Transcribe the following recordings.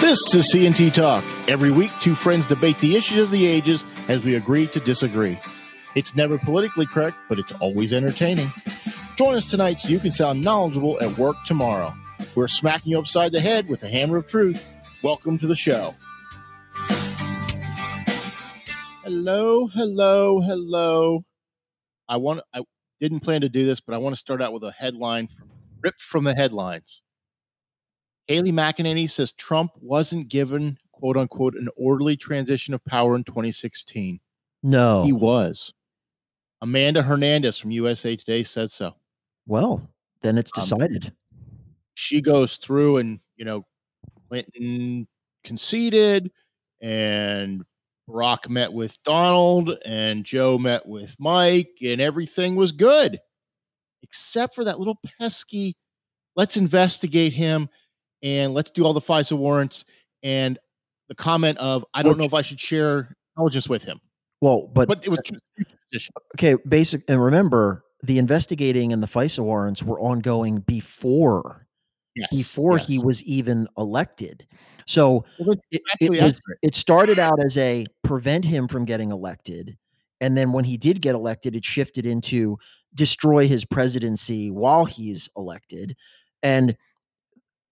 This is CNT Talk. Every week, two friends debate the issues of the ages as we agree to disagree. It's never politically correct, but it's always entertaining. Join us tonight so you can sound knowledgeable at work tomorrow. We're smacking you upside the head with the hammer of truth. Welcome to the show. Hello, hello, hello. I want I didn't plan to do this, but I want to start out with a headline from, ripped from the headlines. Kayleigh McEnany says Trump wasn't given quote unquote an orderly transition of power in 2016. No. He was. Amanda Hernandez from USA Today says so. Well, then it's Um, decided. She goes through and, you know, Clinton conceded and Barack met with Donald and Joe met with Mike and everything was good. Except for that little pesky, let's investigate him and let's do all the FISA warrants and the comment of, I don't know if I should share intelligence with him. well, but, But it was okay, basic and remember the investigating and the FISA warrants were ongoing before yes, before he was even elected. So Well, it, it was it started out as a prevent him from getting elected. And then when he did get elected, it shifted into destroy his presidency while he's elected. And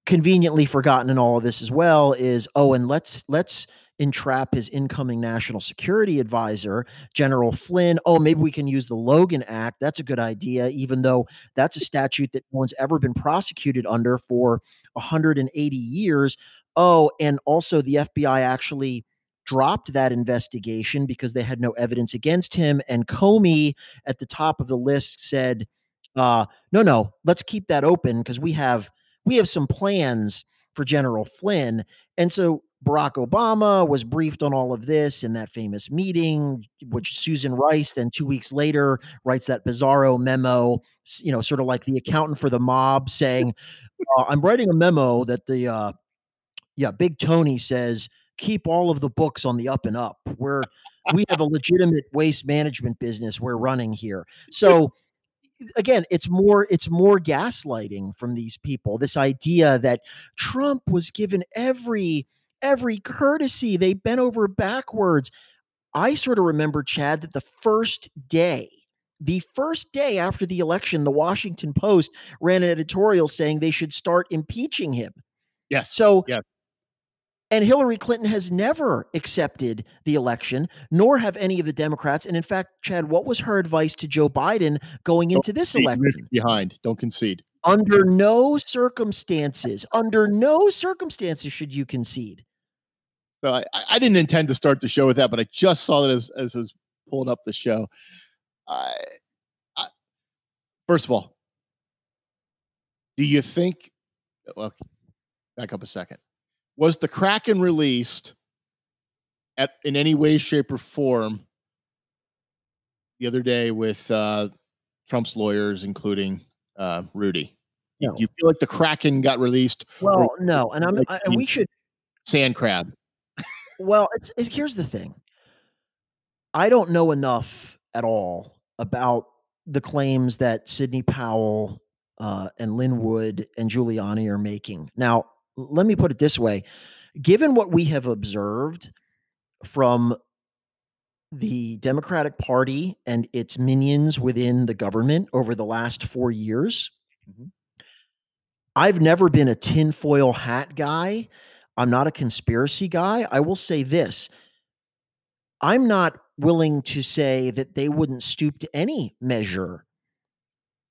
conveniently forgotten in all of this as well is oh, and let's let's entrap his incoming national security advisor, General Flynn. Oh, maybe we can use the Logan Act. That's a good idea, even though that's a statute that no one's ever been prosecuted under for 180 years. Oh, and also the FBI actually dropped that investigation because they had no evidence against him. And Comey at the top of the list said, uh, no, no, let's keep that open because we have we have some plans for General Flynn. And so Barack Obama was briefed on all of this in that famous meeting, which Susan Rice then two weeks later writes that bizarro memo, you know, sort of like the accountant for the mob saying, uh, I'm writing a memo that the, uh, yeah, Big Tony says, keep all of the books on the up and up. We're, we have a legitimate waste management business we're running here. So, again it's more it's more gaslighting from these people this idea that trump was given every every courtesy they bent over backwards i sort of remember chad that the first day the first day after the election the washington post ran an editorial saying they should start impeaching him Yes. so yes. And Hillary Clinton has never accepted the election, nor have any of the Democrats. And in fact, Chad, what was her advice to Joe Biden going into this election? behind. Don't concede. Under no circumstances, under no circumstances should you concede. So I, I didn't intend to start the show with that, but I just saw that as as I was pulling up the show. I, I first of all, do you think? Well, back up a second. Was the Kraken released at in any way, shape, or form the other day with uh, Trump's lawyers, including uh, Rudy? No. Do you feel like the Kraken got released? Well, no, and I'm I, and we should. Sand crab. Well, it's, it's here's the thing. I don't know enough at all about the claims that Sidney Powell uh, and Lin Wood and Giuliani are making. Now, let me put it this way: given what we have observed from the Democratic Party and its minions within the government over the last four years, Mhm. I've never been a tinfoil hat guy. I'm not a conspiracy guy. I will say this I'm not willing to say that they wouldn't stoop to any measure.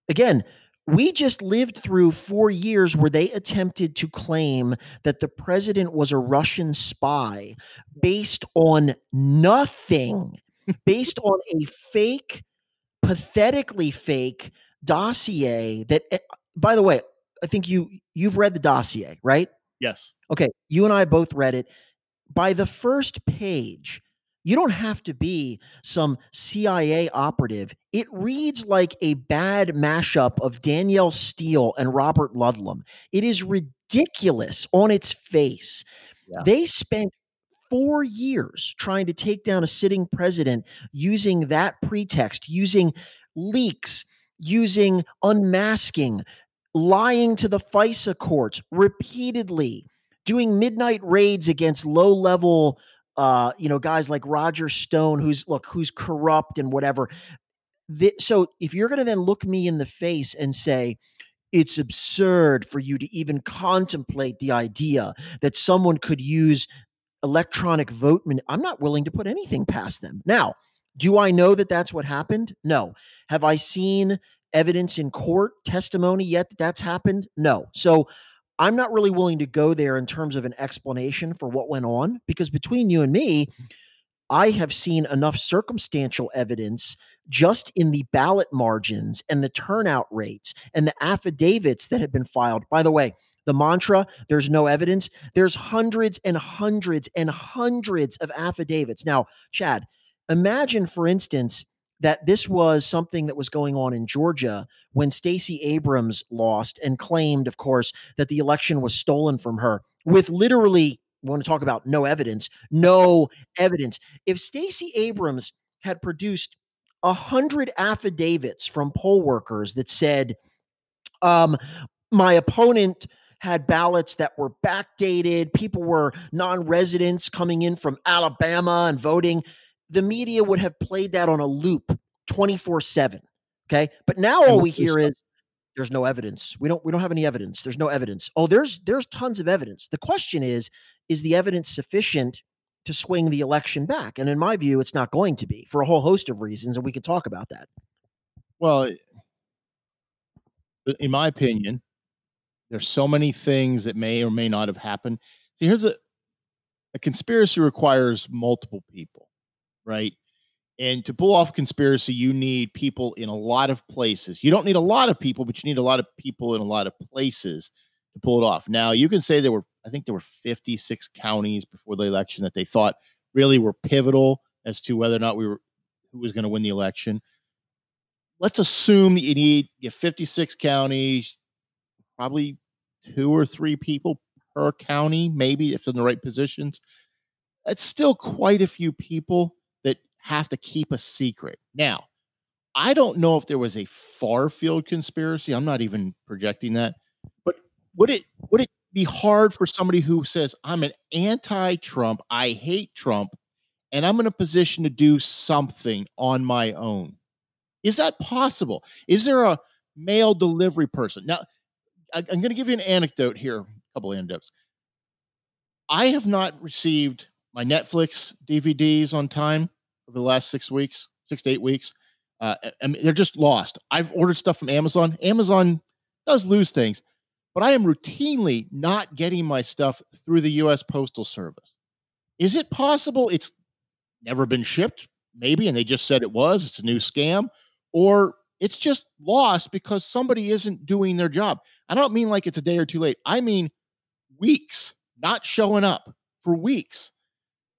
Again, we just lived through four years where they attempted to claim that the president was a Russian spy based on nothing, based on a fake, pathetically fake dossier that, eh, by the way, I think you you've read the dossier, right? Yes. Okay, you and I both read it. By the first page, you don't have to be some CIA operative. It reads like a bad mashup of Danielle Steel and Robert Ludlum. It is mm. ridiculous on its face. Yeah. They spent four years trying to take down a sitting president using that pretext, using leaks, using unmasking, lying to the FISA courts repeatedly, doing midnight raids against low level uh, you know, guys like Roger Stone, who's look, who's corrupt and whatever. The, so if you're going to then look me in the face and say, it's absurd for you to even contemplate the idea that someone could use electronic vote. I'm not willing to put anything past them. Now, do I know that that's what happened? No. Have I seen evidence in court testimony yet that that's happened? No. So I'm not really willing to go there in terms of an explanation for what went on because between you and me, I have seen enough circumstantial evidence just in the ballot margins and the turnout rates and the affidavits that have been filed. By the way, the mantra, there's no evidence, there's hundreds and hundreds and hundreds of affidavits. Now, Chad, imagine, for instance, that this was something that was going on in Georgia when Stacey Abrams lost and claimed, of course, that the election was stolen from her with literally, we want to talk about no evidence, no evidence. If Stacey Abrams had produced a hundred affidavits from poll workers that said, um, my opponent had ballots that were backdated, people were non residents coming in from Alabama and voting the media would have played that on a loop 24 7 okay? But now all we hear is there's no evidence. We don't we don't have any evidence. There's no evidence. Oh there's there's tons of evidence. The question is is the evidence sufficient to swing the election back? And in my view it's not going to be for a whole host of reasons and we could talk about that. Well eh, in my opinion there's so many things that may or may not have happened. See here's a a conspiracy requires multiple people right? And to pull off conspiracy, you need people in a lot of places. You don't need a lot of people, but you need a lot of people in a lot of places to pull it off. Now, you can say there were, I think there were 56 counties before the election that they thought really were pivotal as to whether or not we were who was going to win the election. Let's assume that you need you 56 counties, probably two or three people per county, maybe if they're in the right positions. That's still quite a few people have to keep a secret. Now, I don't know if there was a far field conspiracy. I'm not even projecting that. But would it would it be hard for somebody who says I'm an anti-Trump, I hate Trump, and I'm in a position to do something on my own? Is that possible? Is there a mail delivery person? Now, I, am going to give you an anecdote here, a couple of anecdotes. I have not received my Netflix DVDs on time over the last six weeks, six to eight weeks. Uh, I mean, they're just lost. I've ordered stuff from Amazon. Amazon does lose things, but I am routinely not getting my stuff through the U.S. Postal Service. Is it possible it's never been shipped? Maybe, and they just said it was. It's a new scam, or it's just lost because somebody isn't doing their job. I don't mean like it's a day or two late. I mean weeks not showing up for weeks.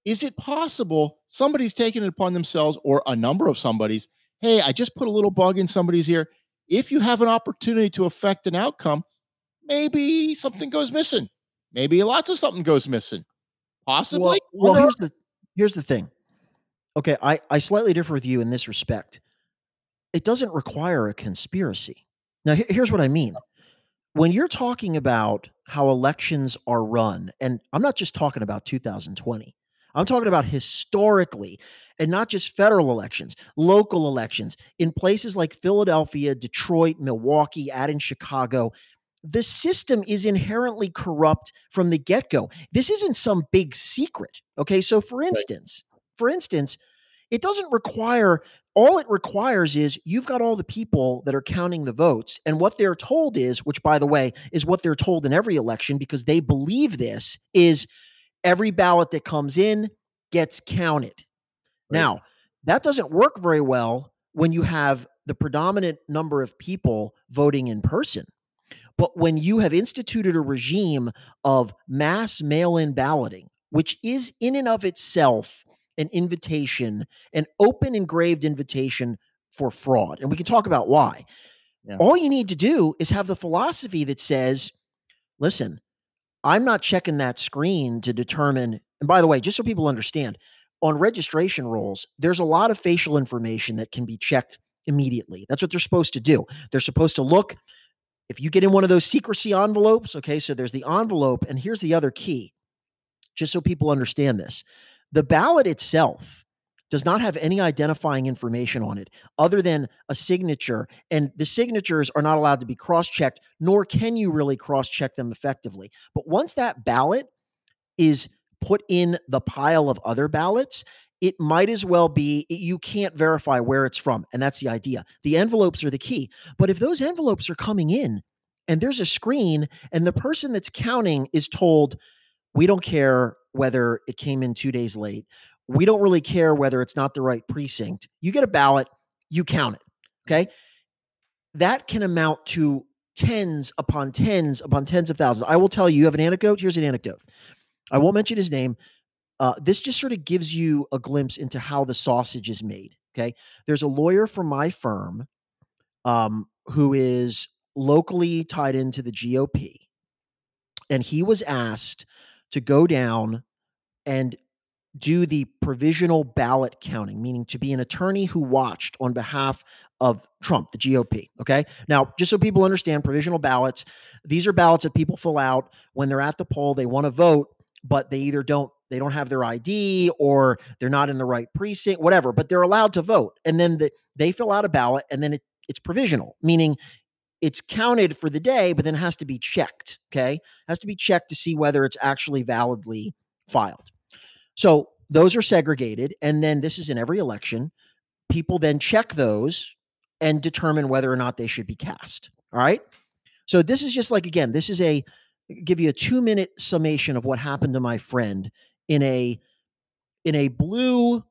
Is it possible somebody's taking it upon themselves or a number of somebody's? Hey, I just put a little bug in somebody's ear. If you have an opportunity to affect an outcome, maybe something goes missing. Maybe lots of something goes missing. Possibly. Well, well here's the here's the thing. Okay, I, I slightly differ with you in this respect. It doesn't require a conspiracy. Now, here's what I mean. When you're talking about how elections are run, and I'm not just talking about 2020, I'm talking about historically and not just federal elections, local elections in places like Philadelphia, Detroit, Milwaukee, add in Chicago. The system is inherently corrupt from the get go. This isn't some big secret. Okay. So, for instance, for instance, it doesn't require all it requires is you've got all the people that are counting the votes and what they're told is which by the way is what they're told in every election because they believe this is every ballot that comes in gets counted. Right. Now, that doesn't work very well when you have the predominant number of people voting in person. But when you have instituted a regime of mass mail in balloting, which is in and of itself an invitation, an open engraved invitation for fraud, and we can talk about why. Yeah. All you need to do is have the philosophy that says, listen, I'm not checking that screen to determine. And by the way, just so people understand, on registration rolls, there's a lot of facial information that can be checked immediately. That's what they're supposed to do. They're supposed to look if you get in one of those secrecy envelopes, okay, so there's the envelope, and here's the other key, just so people understand this the ballot itself does not have any identifying information on it other than a signature. And the signatures are not allowed to be cross checked, nor can you really cross check them effectively. But once that ballot is put in the pile of other ballots, it might as well be you can't verify where it's from. And that's the idea. The envelopes are the key. But if those envelopes are coming in and there's a screen and the person that's counting is told, we don't care whether it came in two days late. We don't really care whether it's not the right precinct. You get a ballot, you count it. Okay. That can amount to tens upon tens upon tens of thousands. I will tell you, you have an anecdote. Here's an anecdote. I won't mention his name. Uh, this just sort of gives you a glimpse into how the sausage is made. Okay. There's a lawyer from my firm um, who is locally tied into the GOP. And he was asked to go down and do the provisional ballot counting, meaning to be an attorney who watched on behalf of Trump, the GOP. Okay. Now, just so people understand, provisional ballots, these are ballots that people fill out when they're at the poll, they want to vote, but they either don't they don't have their ID or they're not in the right precinct, whatever, but they're allowed to vote. And then the, they fill out a ballot and then it, it's provisional, meaning it's counted for the day, but then it has to be checked. Okay. Has to be checked to see whether it's actually validly filed. So those are segregated. And then this is in every election. People then check those and determine whether or not they should be cast. All right. So this is just like, again, this is a give you a two minute summation of what happened to my friend in a in a blue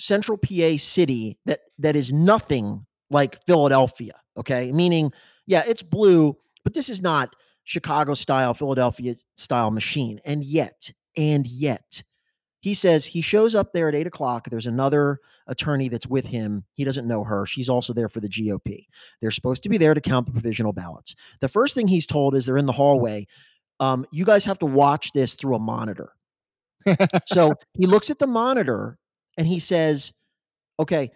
central PA city that that is nothing like Philadelphia. Okay. Meaning, yeah, it's blue, but this is not Chicago style, Philadelphia style machine. And yet, and yet, he says he shows up there at eight o'clock. There's another attorney that's with him. He doesn't know her. She's also there for the GOP. They're supposed to be there to count the provisional ballots. The first thing he's told is they're in the hallway. Um, you guys have to watch this through a monitor. so he looks at the monitor and he says, okay,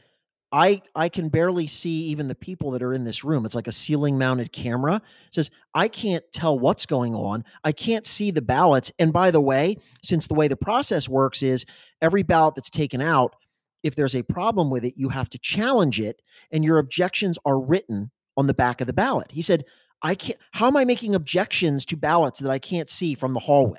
I I can barely see even the people that are in this room. It's like a ceiling mounted camera. It says I can't tell what's going on. I can't see the ballots. And by the way, since the way the process works is every ballot that's taken out, if there's a problem with it, you have to challenge it and your objections are written on the back of the ballot. He said, I can't how am I making objections to ballots that I can't see from the hallway?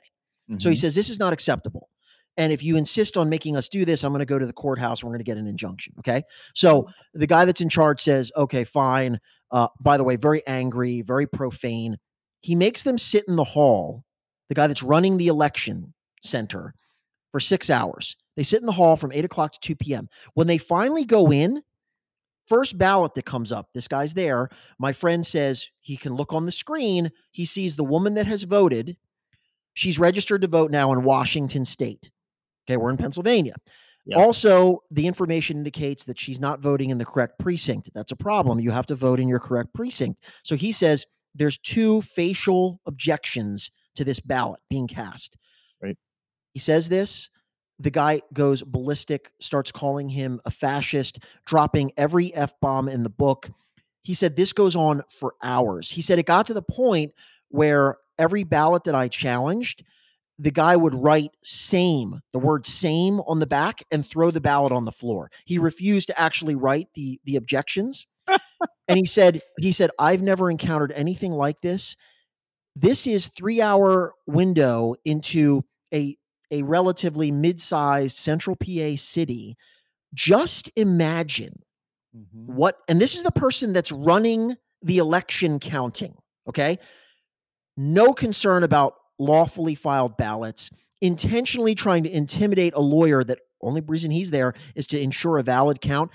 Mm-hmm. So he mm-hmm. says this is not acceptable. And if you insist on making us do this, I'm going to go to the courthouse. We're going to get an injunction. Okay. So the guy that's in charge says, okay, fine. Uh, by the way, very angry, very profane. He makes them sit in the hall, the guy that's running the election center, for six hours. They sit in the hall from eight o'clock to 2 p.m. When they finally go in, first ballot that comes up, this guy's there. My friend says he can look on the screen. He sees the woman that has voted. She's registered to vote now in Washington state. Okay, we're in mm-hmm. Pennsylvania. Yep. Also, the information indicates that she's not voting in the correct precinct. That's a problem. You have to vote in your correct precinct. So he says there's two facial objections to this ballot being cast. Right. He says this. The guy goes ballistic, starts calling him a fascist, dropping every F bomb in the book. He said this goes on for hours. He said it got to the point where every ballot that I challenged, the guy would write same, the word same on the back and throw the ballot on the floor. He refused to actually write the the objections. and he said he said I've never encountered anything like this. This is 3-hour window into a a relatively mid-sized central PA city. Just imagine mm-hmm. what and this is the person that's running the election counting, okay? No concern about lawfully filed ballots, intentionally trying to intimidate a lawyer that only reason he's there is to ensure a valid count.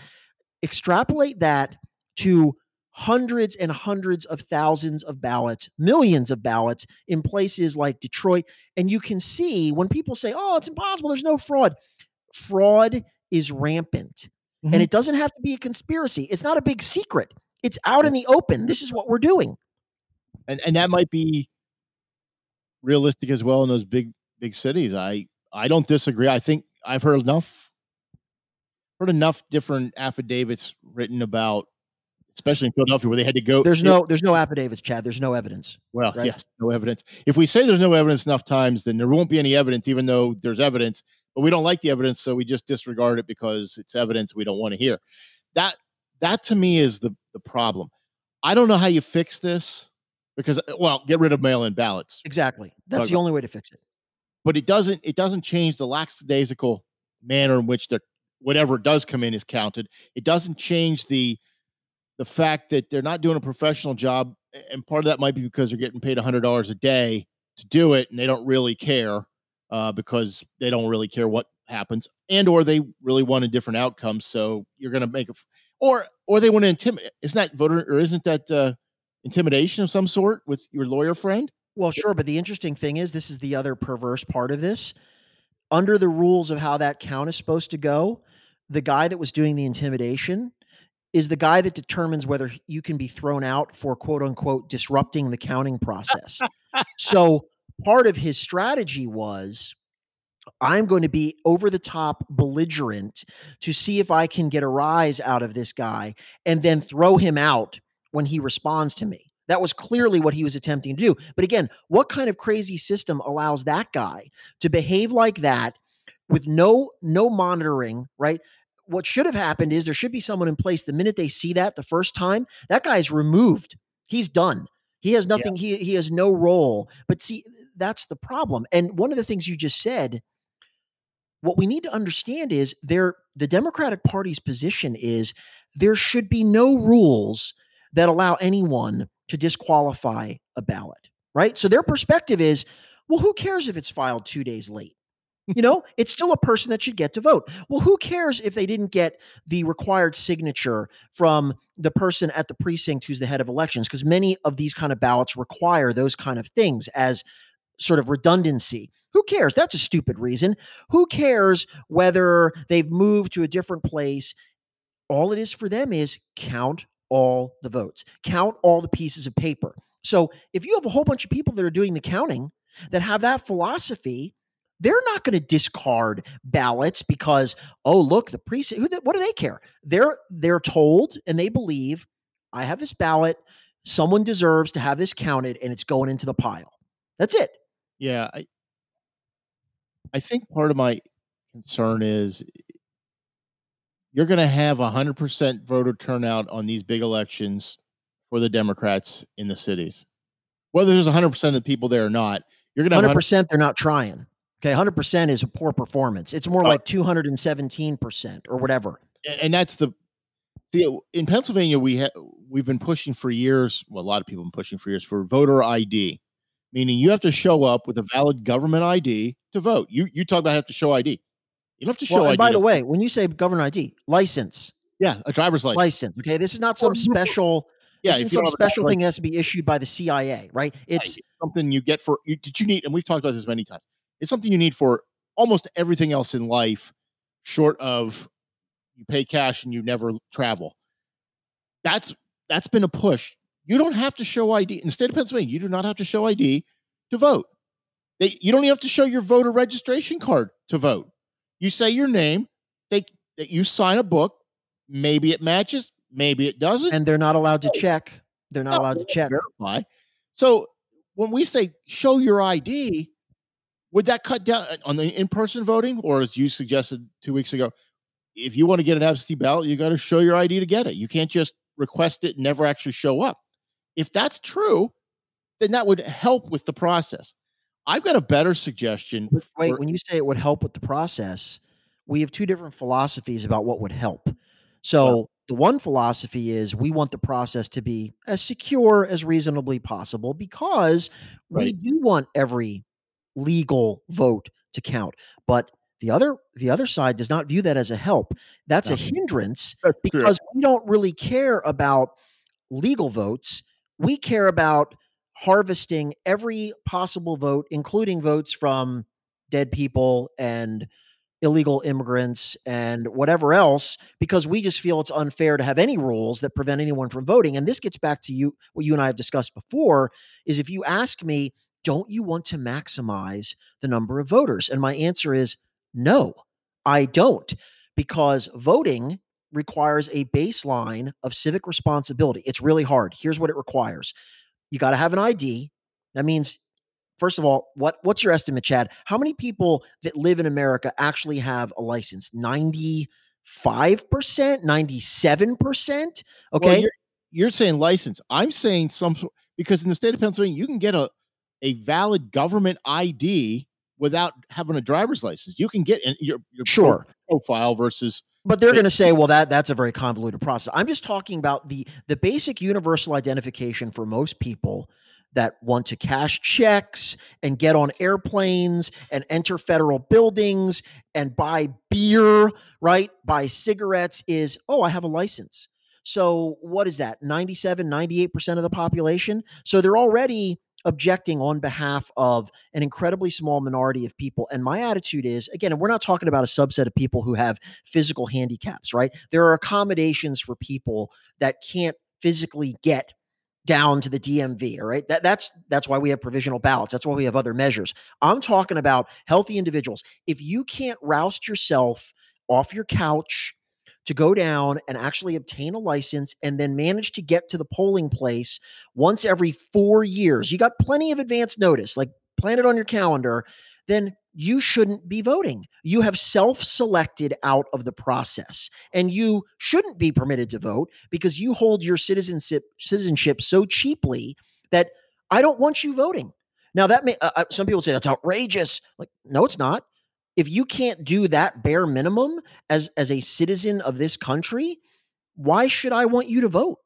Extrapolate that to hundreds and hundreds of thousands of ballots, millions of ballots in places like Detroit. And you can see when people say, oh, it's impossible, there's no fraud. Fraud is rampant. Mm-hmm. And it doesn't have to be a conspiracy. It's not a big secret. It's out in the open. This is what we're doing. And and that might be realistic as well in those big big cities. I I don't disagree. I think I've heard enough heard enough different affidavits written about especially in Philadelphia where they had to go. There's no there's no affidavits, Chad. There's no evidence. Well, right? yes, no evidence. If we say there's no evidence enough times, then there won't be any evidence, even though there's evidence. But we don't like the evidence, so we just disregard it because it's evidence we don't want to hear. That that to me is the the problem. I don't know how you fix this because well, get rid of mail-in ballots. Exactly. That's the only way to fix it. But it doesn't it doesn't change the lackadaisical manner in which the whatever does come in is counted. It doesn't change the the fact that they're not doing a professional job, and part of that might be because they're getting paid hundred dollars a day to do it, and they don't really care uh, because they don't really care what happens, and or they really want a different outcome. So you're going to make a, or or they want to intimidate. Isn't that voter or isn't that uh, intimidation of some sort with your lawyer friend? Well, sure, but the interesting thing is, this is the other perverse part of this. Under the rules of how that count is supposed to go, the guy that was doing the intimidation is the guy that determines whether you can be thrown out for quote unquote disrupting the counting process. so part of his strategy was I'm going to be over the top belligerent to see if I can get a rise out of this guy and then throw him out when he responds to me. That was clearly what he was attempting to do. But again, what kind of crazy system allows that guy to behave like that with no no monitoring, right? What should have happened is there should be someone in place the minute they see that the first time, that guy's removed. He's done. He has nothing yeah. he he has no role. But see, that's the problem. And one of the things you just said what we need to understand is there the Democratic Party's position is there should be no rules that allow anyone to disqualify a ballot, right? So their perspective is, well, who cares if it's filed 2 days late? You know, it's still a person that should get to vote. Well, who cares if they didn't get the required signature from the person at the precinct who's the head of elections? Because many of these kind of ballots require those kind of things as sort of redundancy. Who cares? That's a stupid reason. Who cares whether they've moved to a different place? All it is for them is count all the votes, count all the pieces of paper. So if you have a whole bunch of people that are doing the counting that have that philosophy, they're not going to discard ballots because oh look the precinct who what do they care? They're they're told and they believe i have this ballot. Someone deserves to have this counted and it's going into the pile. That's it. Yeah, I I think part of my concern is you're going to have hundred percent voter turnout on these big elections for the Democrats in the cities. Whether there's hundred percent of the people there or not, you're going to hundred percent. They're not trying. Okay, hundred percent is a poor performance. It's more oh. like two hundred and seventeen percent or whatever. And that's the the uh, in Pennsylvania we have we've been pushing for years. Well, a lot of people have been pushing for years for voter ID meaning you have to show up with a valid government ID to vote. You you talk about have to show ID. You don't have to show well, ID. By the way, when you say government ID, license. Yeah, a driver's license. License. Okay, this is not some special. Yeah, this some special thing that has to be issued by the CIA, right? It's something you get for. You, did you need? And we've talked about this many times. It's something you need for almost everything else in life, short of you pay cash and you never travel. That's that's been a push you don't have to show ID in the state of Pennsylvania. You do not have to show ID to vote. They, you don't even have to show your voter registration card to vote. You say your name. They that you sign a book. Maybe it matches. Maybe it doesn't. And they're not allowed to check. They're not no, allowed to check. Verify. So when we say show your ID, would that cut down uh, on the in-person voting, or as you suggested two weeks ago, if you want to get an absentee ballot, you got to show your ID to get it. You can't just request it and never actually show up. If that's true, then that would help with the process. I've got a better suggestion. Wait, for- when you say it would help with the process, we have two different philosophies about what would help. So, well, the one philosophy is we want the process to be as secure as reasonably possible because right. we do want every legal vote to count. But the other the other side does not view that as a help. That's no. a hindrance That's because true. we don't really care about legal votes we care about harvesting every possible vote, including votes from dead people and illegal immigrants and whatever else, because we just feel it's unfair to have any rules that prevent anyone from voting. And this gets back to you, what you and I have discussed before is if you ask me, don't you want to maximize the number of voters? And my answer is no, I don't, because voting requires a baseline of civic responsibility. It's really hard. Here's what it requires. You got to have an ID. That means first of all, what what's your estimate, Chad? How many people that live in America actually have a license? 95%, 97%? Okay. Well, you're, you're saying license. I'm saying some because in the state of Pennsylvania, you can get a a valid government ID without having a driver's license. You can get in your, your sure profile versus but they're going to say well that that's a very convoluted process. I'm just talking about the the basic universal identification for most people that want to cash checks and get on airplanes and enter federal buildings and buy beer right? Buy cigarettes is oh i have a license. So what is that? 97 98% of the population? So they're already objecting on behalf of an incredibly small minority of people. And my attitude is again, and we're not talking about a subset of people who have physical handicaps, right? There are accommodations for people that can't physically get down to the DMV. All right. That, that's that's why we have provisional ballots. That's why we have other measures. I'm talking about healthy individuals. If you can't roust yourself off your couch to go down and actually obtain a license and then manage to get to the polling place once every four years. You got plenty of advance notice, like plan it on your calendar, then you shouldn't be voting. You have self selected out of the process and you shouldn't be permitted to vote because you hold your citizenship, citizenship so cheaply that I don't want you voting. Now, that may, uh, uh some people say that's outrageous. Like, no, it's not if you can't do that bare minimum as as a citizen of this country, why should I want you to vote?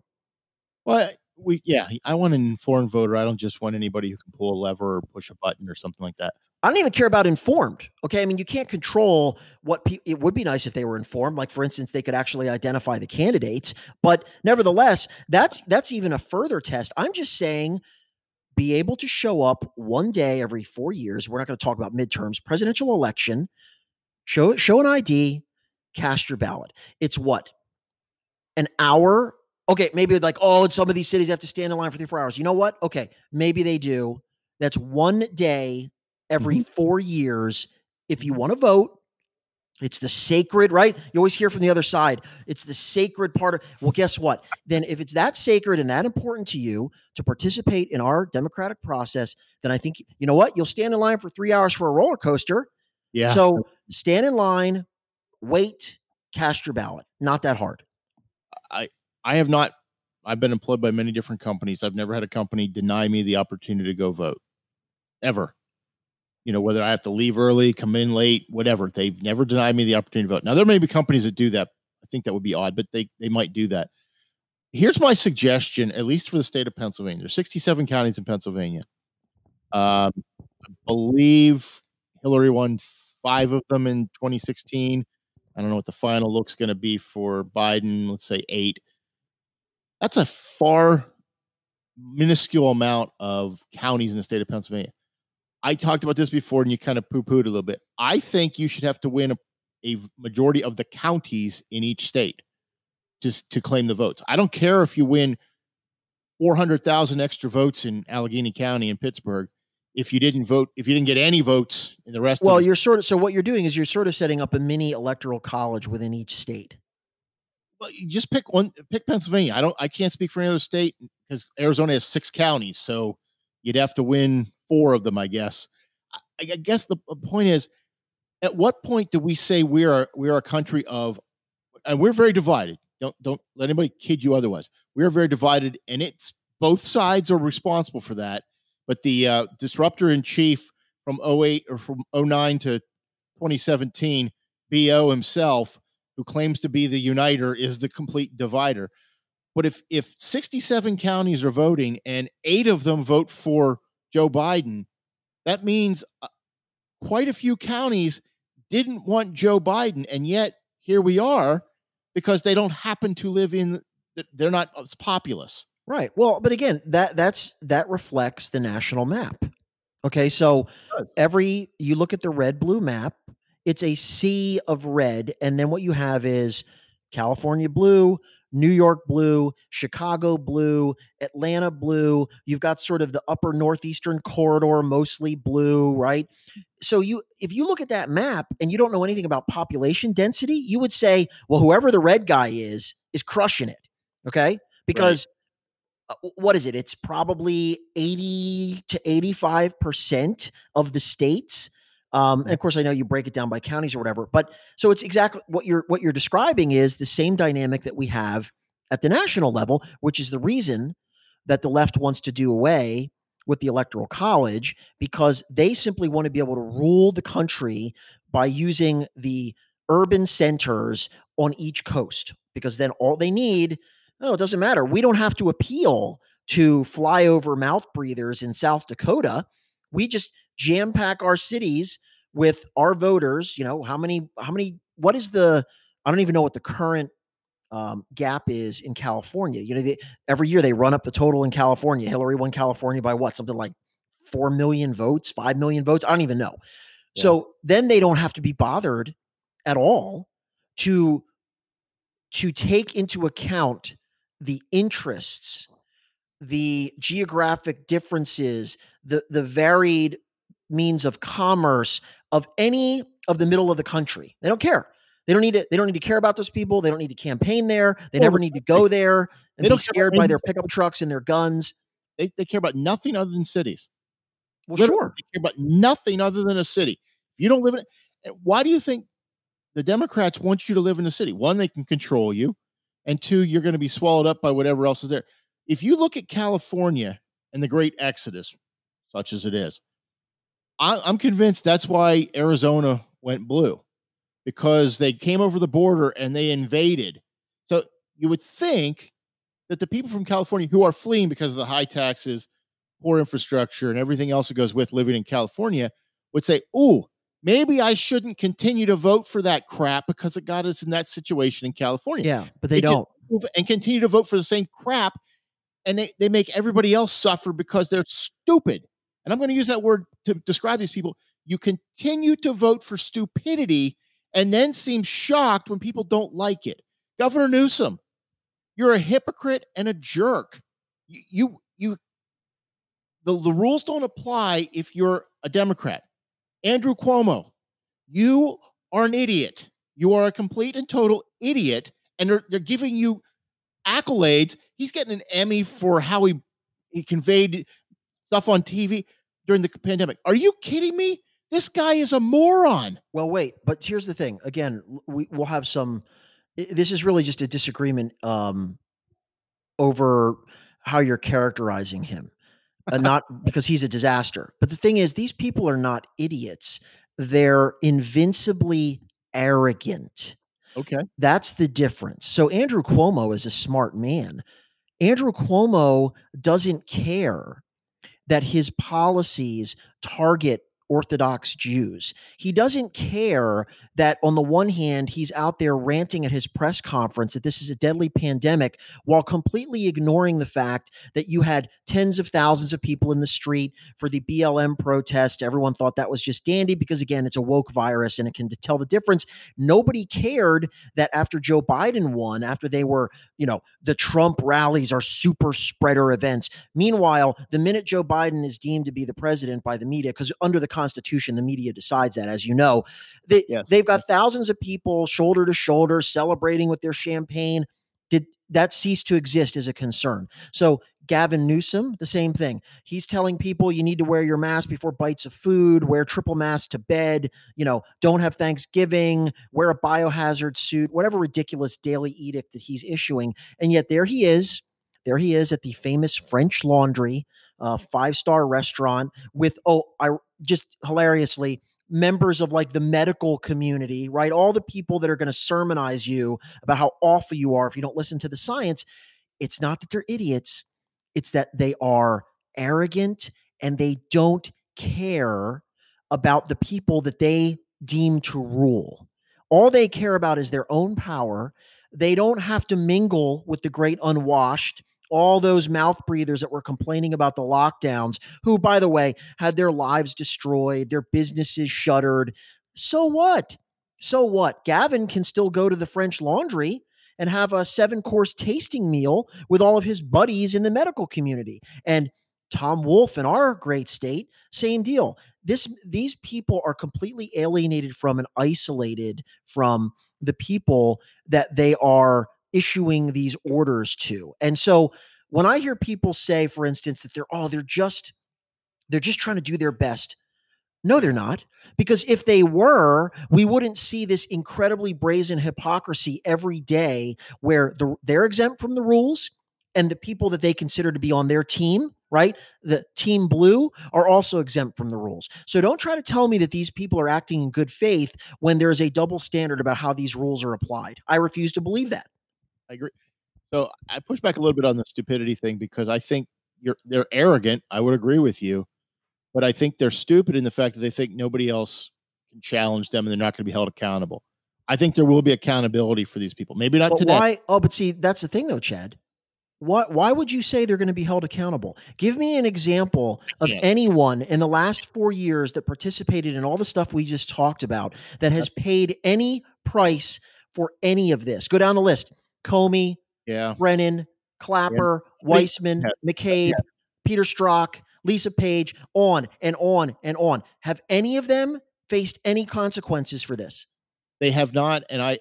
Well, we yeah, I want an informed voter. I don't just want anybody who can pull a lever or push a button or something like that. I don't even care about informed. Okay, I mean you can't control what pe- it would be nice if they were informed. Like for instance, they could actually identify the candidates. But nevertheless, that's that's even a further test. I'm just saying be able to show up one day every four years. We're not going to talk about midterms, presidential election. Show show an ID, cast your ballot. It's what an hour. Okay, maybe like oh, in some of these cities have to stand in line for three four hours. You know what? Okay, maybe they do. That's one day every mm-hmm. four years. If you want to vote, it's the sacred, right? You always hear from the other side. It's the sacred part of, well, guess what? Then, if it's that sacred and that important to you to participate in our democratic process, then I think, you know what? You'll stand in line for three hours for a roller coaster. Yeah. So stand in line, wait, cast your ballot. Not that hard. I, I have not, I've been employed by many different companies. I've never had a company deny me the opportunity to go vote ever you know, whether I have to leave early, come in late, whatever. They've never denied me the opportunity to vote. Now there may be companies that do that. I think that would be odd, but they they might do that. Here's my suggestion, at least for the state of Pennsylvania. There's 67 counties in Pennsylvania. Um, I believe Hillary won five of them in 2016. I don't know what the final look's going to be for Biden. Let's say eight. That's a far minuscule amount of counties in the state of Pennsylvania. I talked about this before and you kind of poo pooed a little bit. I think you should have to win a, a majority of the counties in each state just to claim the votes. I don't care if you win 400,000 extra votes in Allegheny County and Pittsburgh if you didn't vote if you didn't get any votes in the rest well the you're sort of so what you're doing is you're sort of setting up a mini electoral college within each state well you just pick one pick pennsylvania i don't i can't speak for any other state because arizona has six counties so you'd have to win four of them, I guess. I, I guess the, point is, at what point do we say we are we are a country of, and we're very divided. Don't don't let anybody kid you otherwise. We are very divided, and it's both sides are responsible for that. But the uh, disruptor in chief from 08 or from 09 to 2017, BO himself, who claims to be the uniter, is the complete divider. But if if 67 counties are voting and eight of them vote for Joe Biden, that means uh, quite a few counties didn't want Joe Biden. And yet here we are because they don't happen to live in, they're not as populous. Right. Well, but again, that that's that reflects the national map. Okay, so every you look at the red blue map, it's a sea of red, and then what you have is California blue, New York blue, Chicago blue, Atlanta blue. You've got sort of the upper northeastern corridor, mostly blue, right? So you if you look at that map and you don't know anything about population density, you would say, well, whoever the red guy is is crushing it. Okay? Because uh, what is it? It's probably 80 to 85% of the states um, and of course, I know you break it down by counties or whatever, but so it's exactly what you're what you're describing is the same dynamic that we have at the national level, which is the reason that the left wants to do away with the electoral college because they simply want to be able to rule the country by using the urban centers on each coast because then all they need oh it doesn't matter. We don't have to appeal to flyover mouth breathers in South Dakota. We just jam pack our cities with our voters. You know, how many, how many, what is the, I don't even know what the current um, gap is in California. You know, they, every year they run up the total in California. Hillary won California by what? Something like 4 million votes, 5 million votes. I don't even know. Yeah. So then they don't have to be bothered at all to to take into account the interests the geographic differences the the varied means of commerce of any of the middle of the country. They don't care. They don't need to. They don't need to care about those people. They don't need to campaign there. They never need to go there and they be scared by their pickup trucks and their guns. They, they care about nothing other than cities. Well, Literally, sure. They care about nothing other than a city. If you don't live in it, why do you think the Democrats want you to live in a city? One, they can control you, and two, you're going to be swallowed up by whatever else is there. If you look at California and the Great Exodus, such as it is, I, I'm convinced that's why Arizona went blue because they came over the border and they invaded. So you would think that the people from California who are fleeing because of the high taxes, poor infrastructure, and everything else that goes with living in California would say, "Oh, maybe I shouldn't continue to vote for that crap because it got us in that situation in California." Yeah, but they, they don't and continue to vote for the same crap, and they they make everybody else suffer because they're stupid and I'm going to use that word to describe these people, you continue to vote for stupidity and then seem shocked when people don't like it. Governor Newsom, you're a hypocrite and a jerk. You, you, you the, the rules don't apply if you're a Democrat. Andrew Cuomo, you are an idiot. You are a complete and total idiot. And they're, they're giving you accolades. He's getting an Emmy for how he, he conveyed stuff on TV during the pandemic. Are you kidding me? This guy is a moron. Well, wait, but here's the thing. Again, we, will have some. This is really just a disagreement um, over how you're characterizing him, uh, not because he's a disaster. But the thing is, these people are not idiots. They're invincibly arrogant. Okay. That's the difference. So Andrew Cuomo is a smart man. Andrew Cuomo doesn't care that his policies target Orthodox Jews. He doesn't care that, on the one hand, he's out there ranting at his press conference that this is a deadly pandemic while completely ignoring the fact that you had tens of thousands of people in the street for the BLM protest. Everyone thought that was just dandy because, again, it's a woke virus and it can tell the difference. Nobody cared that after Joe Biden won, after they were, you know, the Trump rallies are super spreader events. Meanwhile, the minute Joe Biden is deemed to be the president by the media, because under the Constitution. The media decides that, as you know. They, yes. They've got thousands of people shoulder to shoulder celebrating with their champagne. Did that cease to exist as a concern? So Gavin Newsom, the same thing. He's telling people you need to wear your mask before bites of food, wear triple mask to bed, you know, don't have Thanksgiving, wear a biohazard suit, whatever ridiculous daily edict that he's issuing. And yet there he is. There he is at the famous French Laundry, uh, five star restaurant with, oh, I just hilariously, members of like the medical community, right? All the people that are going to sermonize you about how awful you are if you don't listen to the science. It's not that they're idiots, it's that they are arrogant and they don't care about the people that they deem to rule. All they care about is their own power. They don't have to mingle with the great unwashed all those mouth breathers that were complaining about the lockdowns, who, by the way, had their lives destroyed, their businesses shuttered. So what? So what? Gavin can still go to the French laundry and have a seven course tasting meal with all of his buddies in the medical community. And Tom Wolf in our great state, same deal. This these people are completely alienated from and isolated from the people that they are issuing these orders to. And so when I hear people say, for instance, that they're oh, they're just they're just trying to do their best. No, they're not. Because if they were, we wouldn't see this incredibly brazen hypocrisy every day where the, they're exempt from the rules and the people that they consider to be on their team, right? The team blue are also exempt from the rules. So don't try to tell me that these people are acting in good faith when there's a double standard about how these rules are applied. I refuse to believe that. I agree. So I push back a little bit on the stupidity thing because I think you're they're arrogant. I would agree with you, but I think they're stupid in the fact that they think nobody else can challenge them and they're not going to be held accountable. I think there will be accountability for these people. Maybe not But today. why? Oh, but see, that's the thing though, Chad. Why, why would you say they're going to be held accountable? Give me an example of anyone in the last four years that participated in all the stuff we just talked about that has paid any price for any of this. Go down the list. Comey, Yeah. Brennan, Clapper, mean, Weissman, yeah, McCabe, Peter Strzok, Lisa Page, on and on and on. Have any of them faced any consequences for this? They have not, and I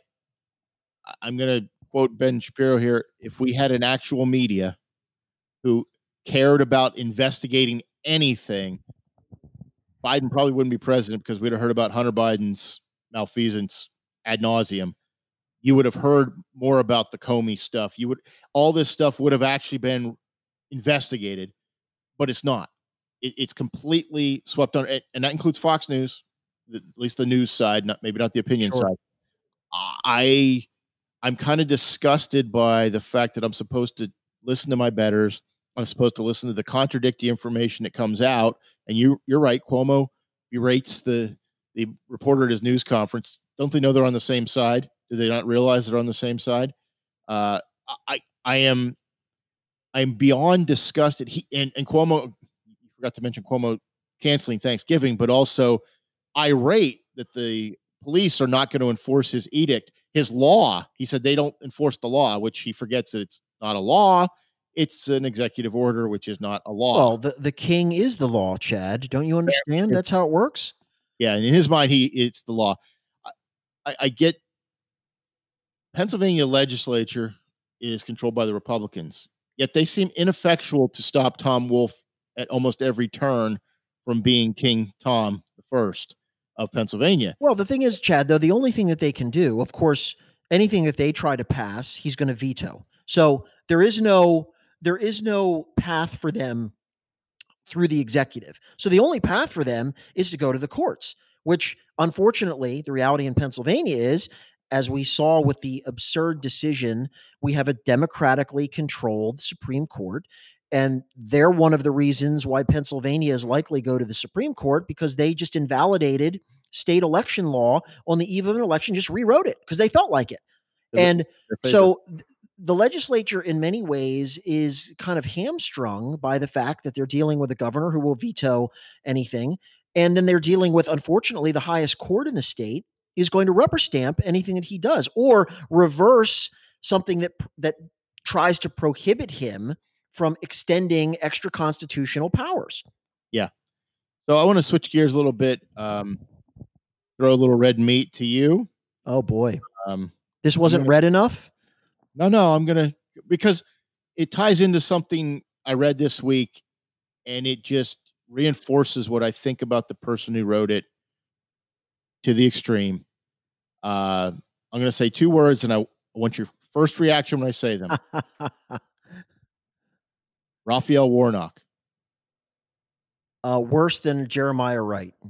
I'm gonna quote Ben Shapiro here. If we had an actual media who cared about investigating anything, Biden probably wouldn't be president because we'd have heard about Hunter Biden's malfeasance ad nauseum. You would have heard more about the Comey stuff. You would all this stuff would have actually been investigated, but it's not. It, it's completely swept on, and- and that includes Fox News, at least the news side, not maybe not the opinion Sure. side. I I'm kind of disgusted by the fact that I'm supposed to listen to my betters. I'm supposed to listen to the contradictory information that comes out. And you you're right, Cuomo berates the the reporter at his news conference. Don't they know they're on the same side? Do they not realize they're on the same side? Uh, I I am I'm beyond disgusted. He and, and Cuomo you forgot to mention Cuomo canceling Thanksgiving, but also irate that the police are not going to enforce his edict. His law, he said they don't enforce the law, which he forgets that it's not a law. It's an executive order, which is not a law. Well, the, the king is the law, Chad. Don't you understand? That's how it works. Yeah, and in his mind, he it's the law. I, I, I get Pennsylvania legislature is controlled by the Republicans, yet they seem ineffectual to stop Tom Wolf at almost every turn from being King Tom the First of Pennsylvania. Well, the thing is, Chad, though, the only thing that they can do, of course, anything that they try to pass, he's going to veto. So there is no there is no path for them through the executive. So the only path for them is to go to the courts, which unfortunately, the reality in Pennsylvania is as we saw with the absurd decision, we have a democratically controlled Supreme Court. And they're one of the reasons why Pennsylvania is likely go to the Supreme Court because they just invalidated state election law on the eve of an election, just rewrote it because they felt like it. It And so th- the legislature, in many ways, is kind of hamstrung by the fact that they're dealing with a governor who will veto anything. And then they're dealing with, unfortunately, the highest court in the state is going to rubber stamp anything that he does or reverse something that that tries to prohibit him from extending extra constitutional powers. Yeah. So I want to switch gears a little bit. Um, throw a little red meat to you. Oh boy. Um, This wasn't gonna- red enough? no, no, I'm gonna because it ties into something I read this week, and it just reinforces what I think about the person who wrote it to the extreme. Uh, I'm gonna say two words, and I want your first reaction when I say them. Raphael Warnock. uh, worse than Jeremiah Wright.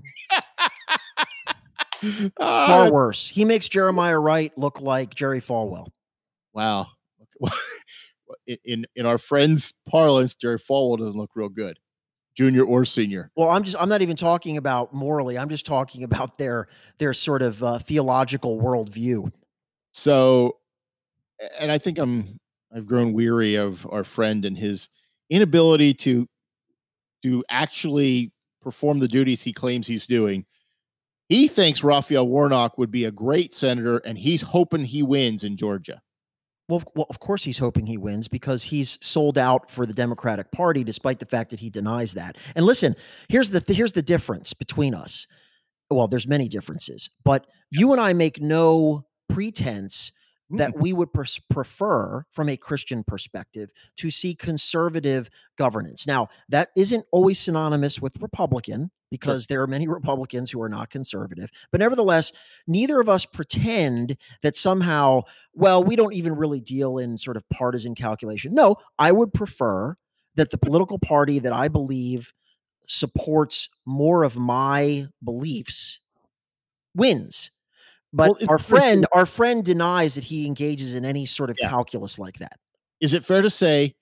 Ah, Far worse. He makes Jeremiah Wright look like Jerry Falwell. Wow. In in our friends' parlance, Jerry Falwell doesn't look real good, junior or senior. Well, I'm just I'm not even talking about morally. I'm just talking about their their sort of uh, theological worldview. So, and I think I'm I've grown weary of our friend and his inability to to actually perform the duties he claims he's doing. He thinks Raphael Warnock would be a great senator, and he's hoping he wins in Georgia. Well, of, well, of course he's hoping he wins because he's sold out for the Democratic Party, despite the fact that he denies that. And listen, here's the th- here's the difference between us. Well, there's many differences, but you and I make no pretense that Mm. we would pers- prefer, from a Christian perspective, to see conservative governance. Now, that isn't always synonymous with Republican because there are many Republicans who are not conservative. But nevertheless, neither of us pretend that somehow, well, we don't even really deal in sort of partisan calculation. No, I would prefer that the political party that I believe supports more of my beliefs wins. But Well, our friend, our friend denies that he engages in any sort of Yeah. calculus like that. Is it fair to say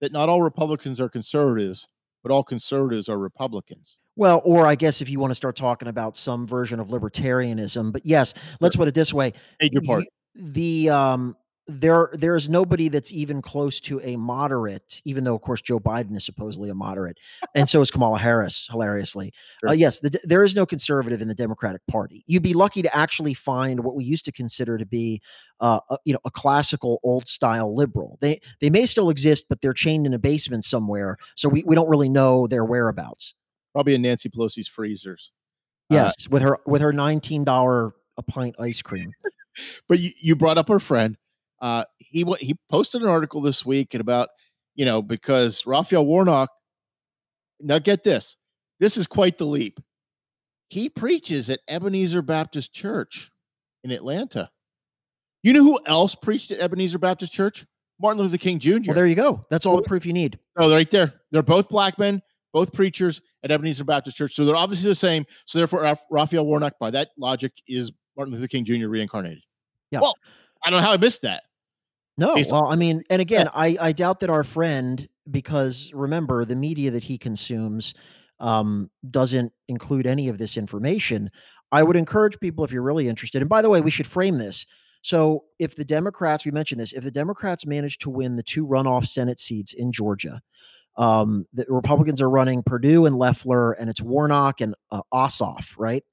that not all Republicans are conservatives, but all conservatives are Republicans? Well, or I guess if you want to start talking about some version of libertarianism, but yes, let's put it this way: Major part. y- the um, there there is nobody that's even close to a moderate, even though of course Joe Biden is supposedly a moderate, and so is Kamala Harris. Hilariously, uh, yes, the, there is no conservative in the Democratic Party. You'd be lucky to actually find what we used to consider to be, uh, a, you know, a classical old style liberal. They they may still exist, but they're chained in a basement somewhere, so we we don't really know their whereabouts. Probably in Nancy Pelosi's freezers. Uh, Yes, with her with her nineteen dollar a pint ice cream. but you, you brought up her friend. Uh, he he posted an article this week and about you know because Raphael Warnock. Now get this, this is quite the leap. He preaches at Ebenezer Baptist Church in Atlanta. You know who else preached at Ebenezer Baptist Church? Martin Luther King Jr. Well, there you go. That's all the proof you need. Oh, right there. They're both black men, both preachers at Ebenezer Baptist Church. So they're obviously the same. So therefore, Raphael Warnock, by that logic, is Martin Luther King Jr. reincarnated. Yeah. Well, I don't know how I missed that. No, based well, I mean, and again, I I doubt that our friend, because remember, the media that he consumes um, doesn't include any of this information. I would encourage people if you're really interested. And by the way, we should frame this. So, if the Democrats, we mentioned this, if the Democrats manage to win the two runoff Senate seats in Georgia, um, the Republicans are running Perdue and Loeffler, and it's Warnock and uh, Ossoff, right?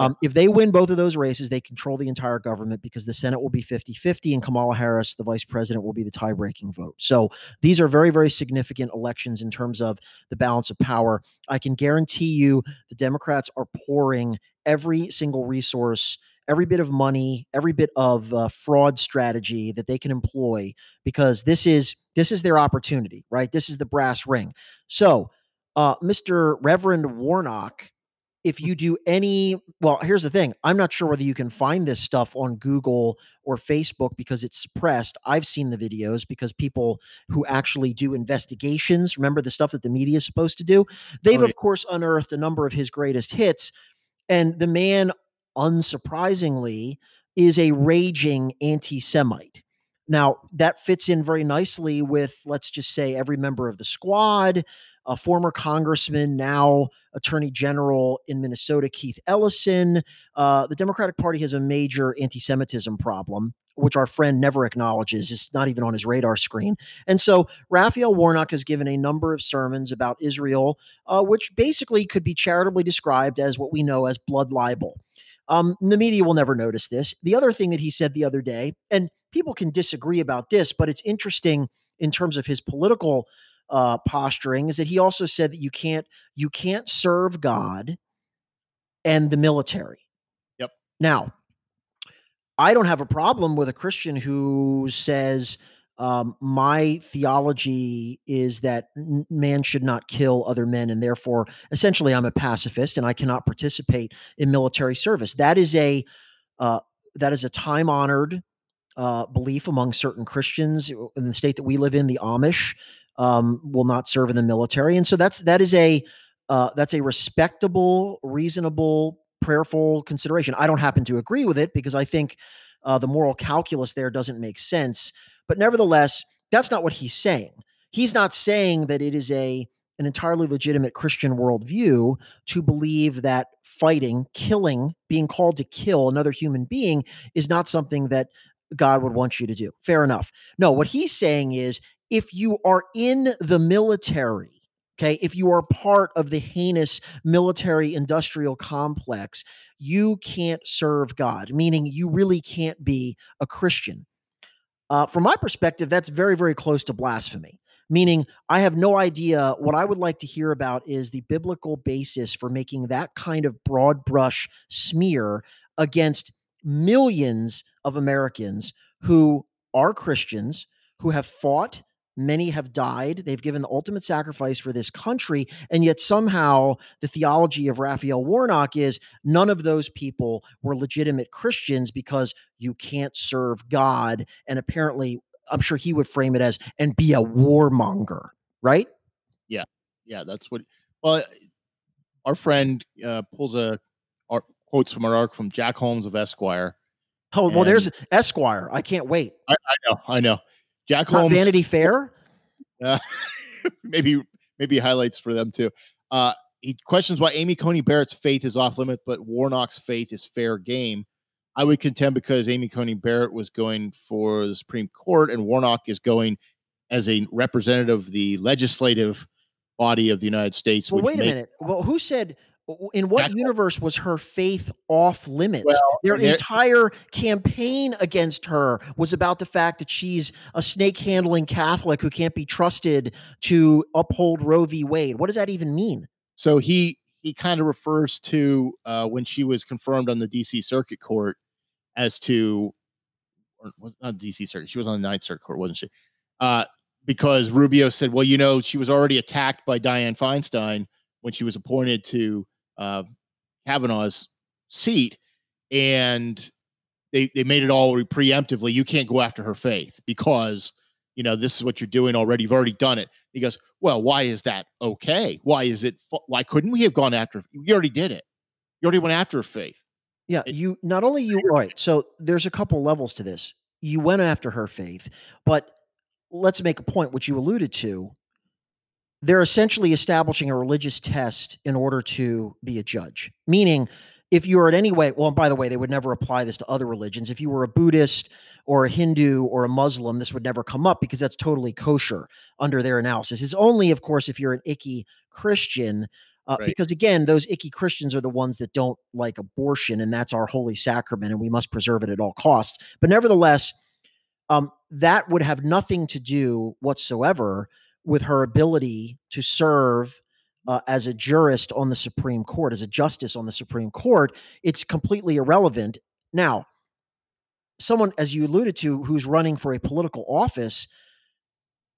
Um, if they win both of those races, they control the entire government because the Senate will be 50 50 and Kamala Harris, the vice president, will be the tie breaking vote. So these are very, very significant elections in terms of the balance of power. I can guarantee you the Democrats are pouring every single resource, every bit of money, every bit of uh, fraud strategy that they can employ because this is this is their opportunity, right? This is the brass ring. So, uh, Mr. Reverend Warnock, if you do any well here's the thing i'm not sure whether you can find this stuff on google or facebook because it's suppressed i've seen the videos because people who actually do investigations remember the stuff that the media is supposed to do? They've Oh, yeah. of course unearthed a number of his greatest hits and the man unsurprisingly is a raging anti-semite now that fits in very nicely with let's just say every member of the squad a former congressman now Attorney General in Minnesota, Keith Ellison. Uh, the Democratic Party has a major anti Semitism problem, which our friend never acknowledges. It's not even on his radar screen. And so Raphael Warnock has given a number of sermons about Israel, uh, which basically could be charitably described as what we know as blood libel. Um, the media will never notice this. The other thing that he said the other day, and people can disagree about this, but it's interesting in terms of his political uh, posturing is that he also said that you can't you can't serve God and the military. Yep. Now, I don't have a problem with a Christian who says um, my theology is that man should not kill other men, and therefore, essentially, I'm a pacifist and I cannot participate in military service. That is a uh, that is a time honored uh, belief among certain Christians in the state that we live in, the Amish um, will not serve in the military, and so that's that is a uh, that's a respectable, reasonable, prayerful consideration. I don't happen to agree with it because I think uh, the moral calculus there doesn't make sense. But nevertheless, that's not what he's saying. He's not saying that it is a an entirely legitimate Christian worldview to believe that fighting, killing, being called to kill another human being is not something that God would want you to do. Fair enough. No, what he's saying is if you are in the military, okay, if you are part of the heinous military industrial complex, you can't serve God, meaning you really can't be a Christian. Uh, from my perspective, that's very, very close to blasphemy. Meaning, I have no idea. What I would like to hear about is the biblical basis for making that kind of broad brush smear against millions of Americans who are Christians, who have fought Many have died. They've given the ultimate sacrifice for this country. And yet, somehow, the theology of Raphael Warnock is none of those people were legitimate Christians because you can't serve God. And apparently, I'm sure he would frame it as and be a warmonger, right? Yeah. Yeah. That's what, well, our friend uh, pulls a, quotes from our arc from Jack Holmes of Esquire. Oh, well, there's Esquire. I can't wait. I, I know. I know. Jack Not Holmes. Vanity Fair. Uh, maybe maybe highlights for them too. Uh, he questions why Amy Coney Barrett's faith is off limit, but Warnock's faith is fair game. I would contend because Amy Coney Barrett was going for the Supreme Court and Warnock is going as a representative of the legislative body of the United States. Well, wait a minute. Well, who said in what universe was her faith off limits? Well, Their entire campaign against her was about the fact that she's a snake handling Catholic who can't be trusted to uphold Roe v. Wade. What does that even mean? So he he kind of refers to uh, when she was confirmed on the D.C. Circuit Court as to, or not D.C. Circuit, she was on the Ninth Circuit Court, wasn't she? Uh, because Rubio said, well, you know, she was already attacked by Dianne Feinstein when she was appointed to uh, Kavanaugh's seat, and they they made it all preemptively. You can't go after her faith because you know this is what you're doing already. You've already done it. He goes, well, why is that okay? Why is it? Why couldn't we have gone after? You already did it. You already went after her faith. Yeah, it, you not only you right. So there's a couple levels to this. You went after her faith, but let's make a point which you alluded to they're essentially establishing a religious test in order to be a judge. Meaning, if you are in any way, well, by the way, they would never apply this to other religions. If you were a Buddhist or a Hindu or a Muslim, this would never come up because that's totally kosher under their analysis. It's only, of course, if you're an icky Christian, uh, right. because again, those icky Christians are the ones that don't like abortion, and that's our holy sacrament, and we must preserve it at all costs. But nevertheless, um, that would have nothing to do whatsoever with her ability to serve uh, as a jurist on the Supreme Court, as a justice on the Supreme Court, it's completely irrelevant. Now, someone, as you alluded to, who's running for a political office,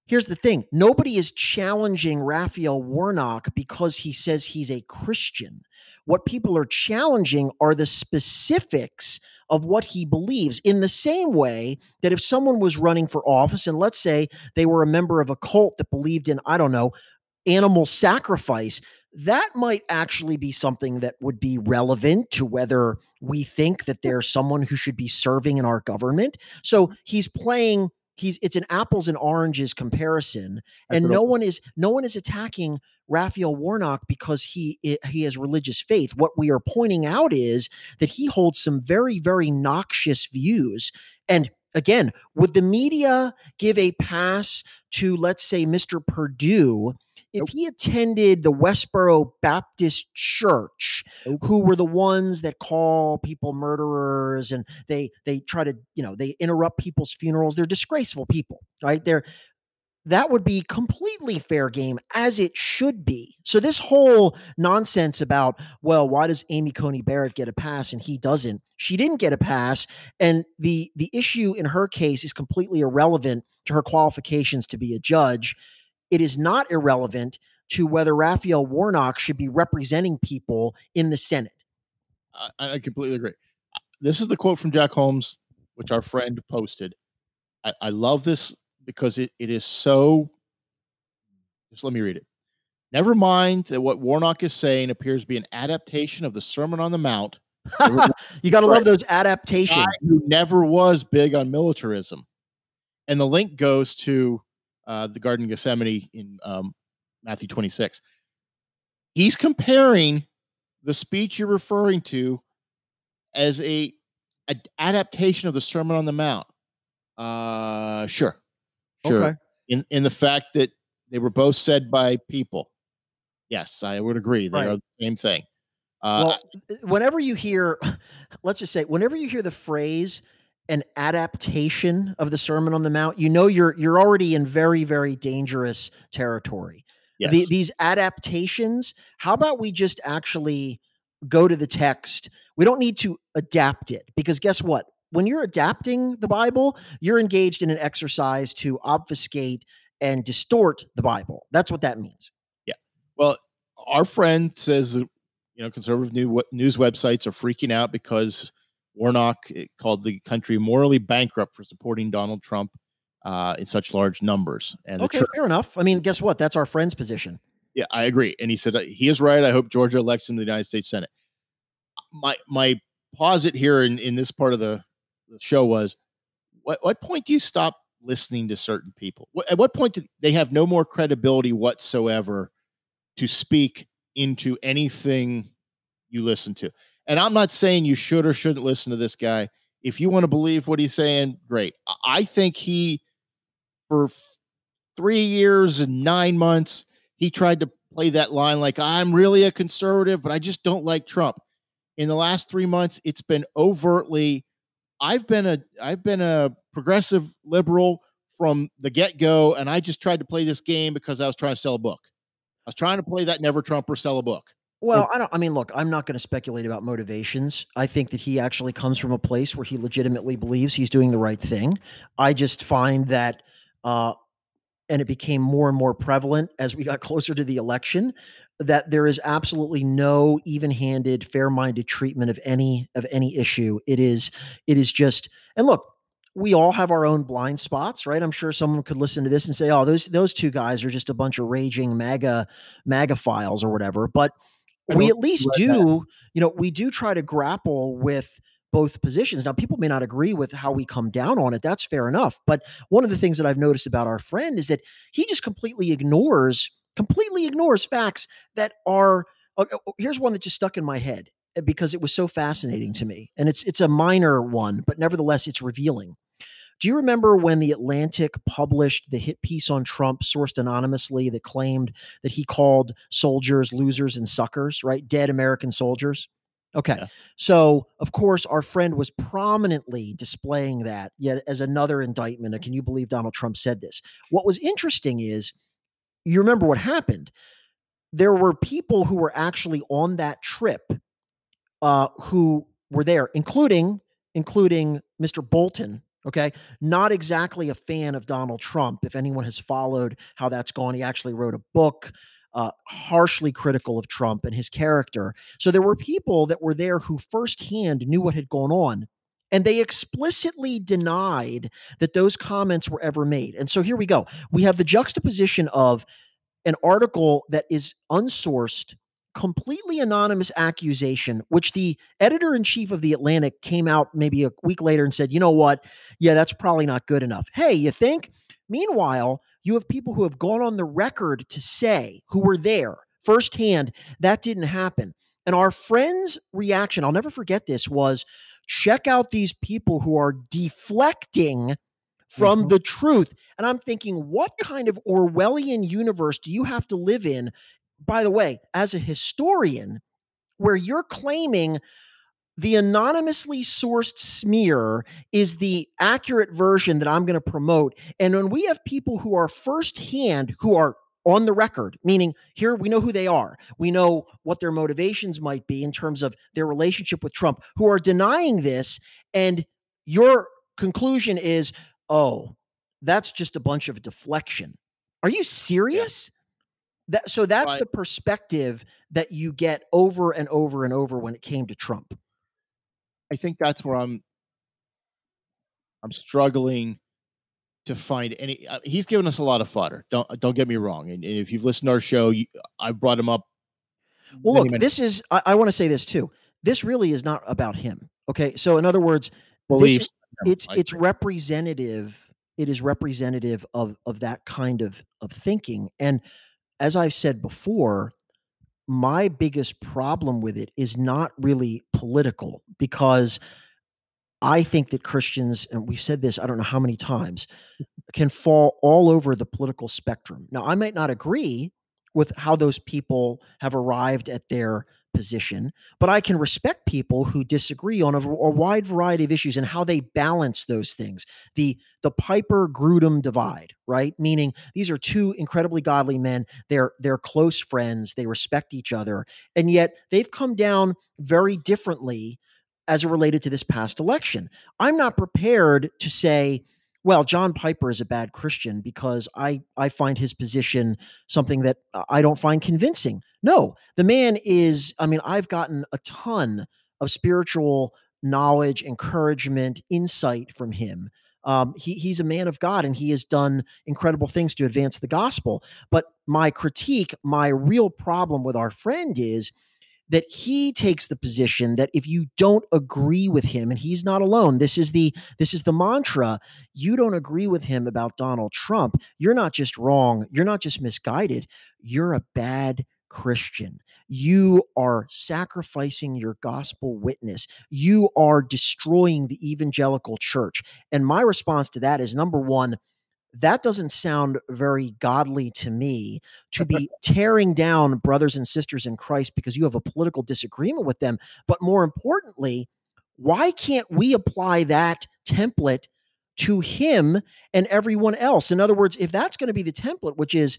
here's the thing nobody is challenging Raphael Warnock because he says he's a Christian. What people are challenging are the specifics of what he believes, in the same way that if someone was running for office, and let's say they were a member of a cult that believed in, I don't know, animal sacrifice, that might actually be something that would be relevant to whether we think that there's someone who should be serving in our government. So he's playing he's it's an apples and oranges comparison and no one is no one is attacking Raphael Warnock because he eh, he has religious faith. What we are pointing out is that he holds some very very noxious views. And again, would the media give a pass to let's say Mr. Perdue if he attended the Westboro Baptist Church, who were the ones that call people murderers and they they try to, you know, they interrupt people's funerals. They're disgraceful people, right? They're that would be completely fair game as it should be. So this whole nonsense about, well, why does Amy Coney Barrett get a pass and he doesn't? She didn't get a pass and the the issue in her case is completely irrelevant to her qualifications to be a judge. It is not irrelevant to whether Raphael Warnock should be representing people in the Senate. I, I completely agree. This is the quote from Jack Holmes, which our friend posted. I, I love this because it, it is so. Just let me read it. Never mind that what Warnock is saying appears to be an adaptation of the Sermon on the Mount. you got to love those adaptations. Who never was big on militarism, and the link goes to uh, the Garden of Gethsemane in um, Matthew 26. He's comparing the speech you're referring to as a, a adaptation of the Sermon on the Mount. Uh, sure, Sure. Okay. In in the fact that they were both said by people. Yes, I would agree. They right. are the same thing. Uh, well, whenever you hear, let's just say, whenever you hear the phrase an adaptation of the Sermon on the Mount, you know you're you're already in very very dangerous territory. Yes. The, these adaptations, how about we just actually go to the text? We don't need to adapt it because guess what? When you're adapting the Bible, you're engaged in an exercise to obfuscate and distort the Bible. That's what that means. Yeah. Well, our friend says you know conservative new, news websites are freaking out because Warnock called the country morally bankrupt for supporting Donald Trump uh, in such large numbers. And okay, church, fair enough. I mean, guess what? That's our friend's position. yeah, I agree. And he said uh, he is right. I hope Georgia elects him to the United States Senate. My my posit here in, in this part of the, the show was, what what point do you stop listening to certain people? What, at what point do they have no more credibility whatsoever to speak into anything you listen to? And I'm not saying you should or shouldn't listen to this guy. If you want to believe what he's saying, great. I- think he, for three years and nine months, he tried to play that line like I'm really a conservative, but I just don't like Trump. In the last three months, it's been overtly. I've been a I've been a progressive liberal from the get go, and I just tried to play this game because I was trying to sell a book. I was trying to play that never Trump or sell a book. Well, I don't. I mean, look, I'm not going to speculate about motivations. I think that he actually comes from a place where he legitimately believes he's doing the right thing. I just find that, uh, and it became more and more prevalent as we got closer to the election, that there is absolutely no even-handed, fair-minded treatment of any of any issue. It is, it is just. And look, we all have our own blind spots, right? I'm sure someone could listen to this and say, "Oh, those those two guys are just a bunch of raging MAGA MAGA files or whatever." But we at least read that. do, you know, we do try to grapple with both positions. Now, people may not agree with how we come down on it. That's fair enough. But one of the things that I've noticed about our friend is that he just completely ignores, completely ignores facts that are. uh, uh, here's one that just stuck in my head uh, because it was so fascinating to me, and it's it's a minor one, but nevertheless, it's revealing. Do you remember when the Atlantic published the hit piece on Trump, sourced anonymously, that claimed that he called soldiers losers and suckers, right? Dead American soldiers. Okay. Yeah. So, of course, our friend was prominently displaying that yet as another indictment. And can you believe Donald Trump said this? What was interesting is you remember what happened. There were people who were actually on that trip uh, who were there, including including Mr. Bolton. Okay, not exactly a fan of Donald Trump. If anyone has followed how that's gone, he actually wrote a book uh, harshly critical of Trump and his character. So there were people that were there who firsthand knew what had gone on. And they explicitly denied that those comments were ever made. And so here we go. We have the juxtaposition of an article that is unsourced, completely anonymous accusation, which the editor in chief of The Atlantic came out maybe a week later and said, you know what? Yeah, that's probably not good enough. Hey, you think? Meanwhile, you have people who have gone on the record to say, who were there firsthand, that didn't happen. And our friend's reaction, I'll never forget this, was check out these people who are deflecting from Mhm. the truth. And I'm thinking, what kind of Orwellian universe do you have to live in? By the way, as a historian, where you're claiming the anonymously sourced smear is the accurate version that I'm going to promote. And when we have people who are firsthand, who are on the record, meaning here we know who they are, we know what their motivations might be in terms of their relationship with Trump, who are denying this, and your conclusion is, oh, that's just a bunch of deflection. Are you serious? That so that's Right. the perspective that you get over and over and over when it came to Trump. I think that's where I'm I'm struggling to find any uh, he's given us a lot of fodder. Don't don't get me wrong. And, and if you've listened to our show, you, I brought him up. Well, look, many this is I, I want to say this too. This really is not about him. Okay. So in other words, beliefs. it's it's representative, it is representative of of that kind of of thinking. And as I've said before, my biggest problem with it is not really political because I think that Christians, and we've said this, I don't know how many times, can fall all over the political spectrum. Now, I might not agree with how those people have arrived at their position, but I can respect people who disagree on a, a, wide variety of issues and how they balance those things. The the Piper Grudem divide, right? Meaning these are two incredibly godly men. They're they're close friends. They respect each other, and yet they've come down very differently as it related to this past election. I'm not prepared to say well, John Piper is a bad Christian because I I find his position something that I don't find convincing. No, the man is. I mean, I've gotten a ton of spiritual knowledge, encouragement, insight from him. Um, he, he's a man of God and he has done incredible things to advance the gospel. But my critique, my real problem with our friend is that he takes the position that if you don't agree with him and he's not alone this is the this is the mantra you don't agree with him about Donald Trump you're not just wrong you're not just misguided you're a bad Christian. You are sacrificing your gospel witness. You are destroying the evangelical church. And my response to that is number one, that doesn't sound very godly to me to be tearing down brothers and sisters in Christ because you have a political disagreement with them. But more importantly, why can't we apply that template to him and everyone else? In other words, if that's going to be the template, which is,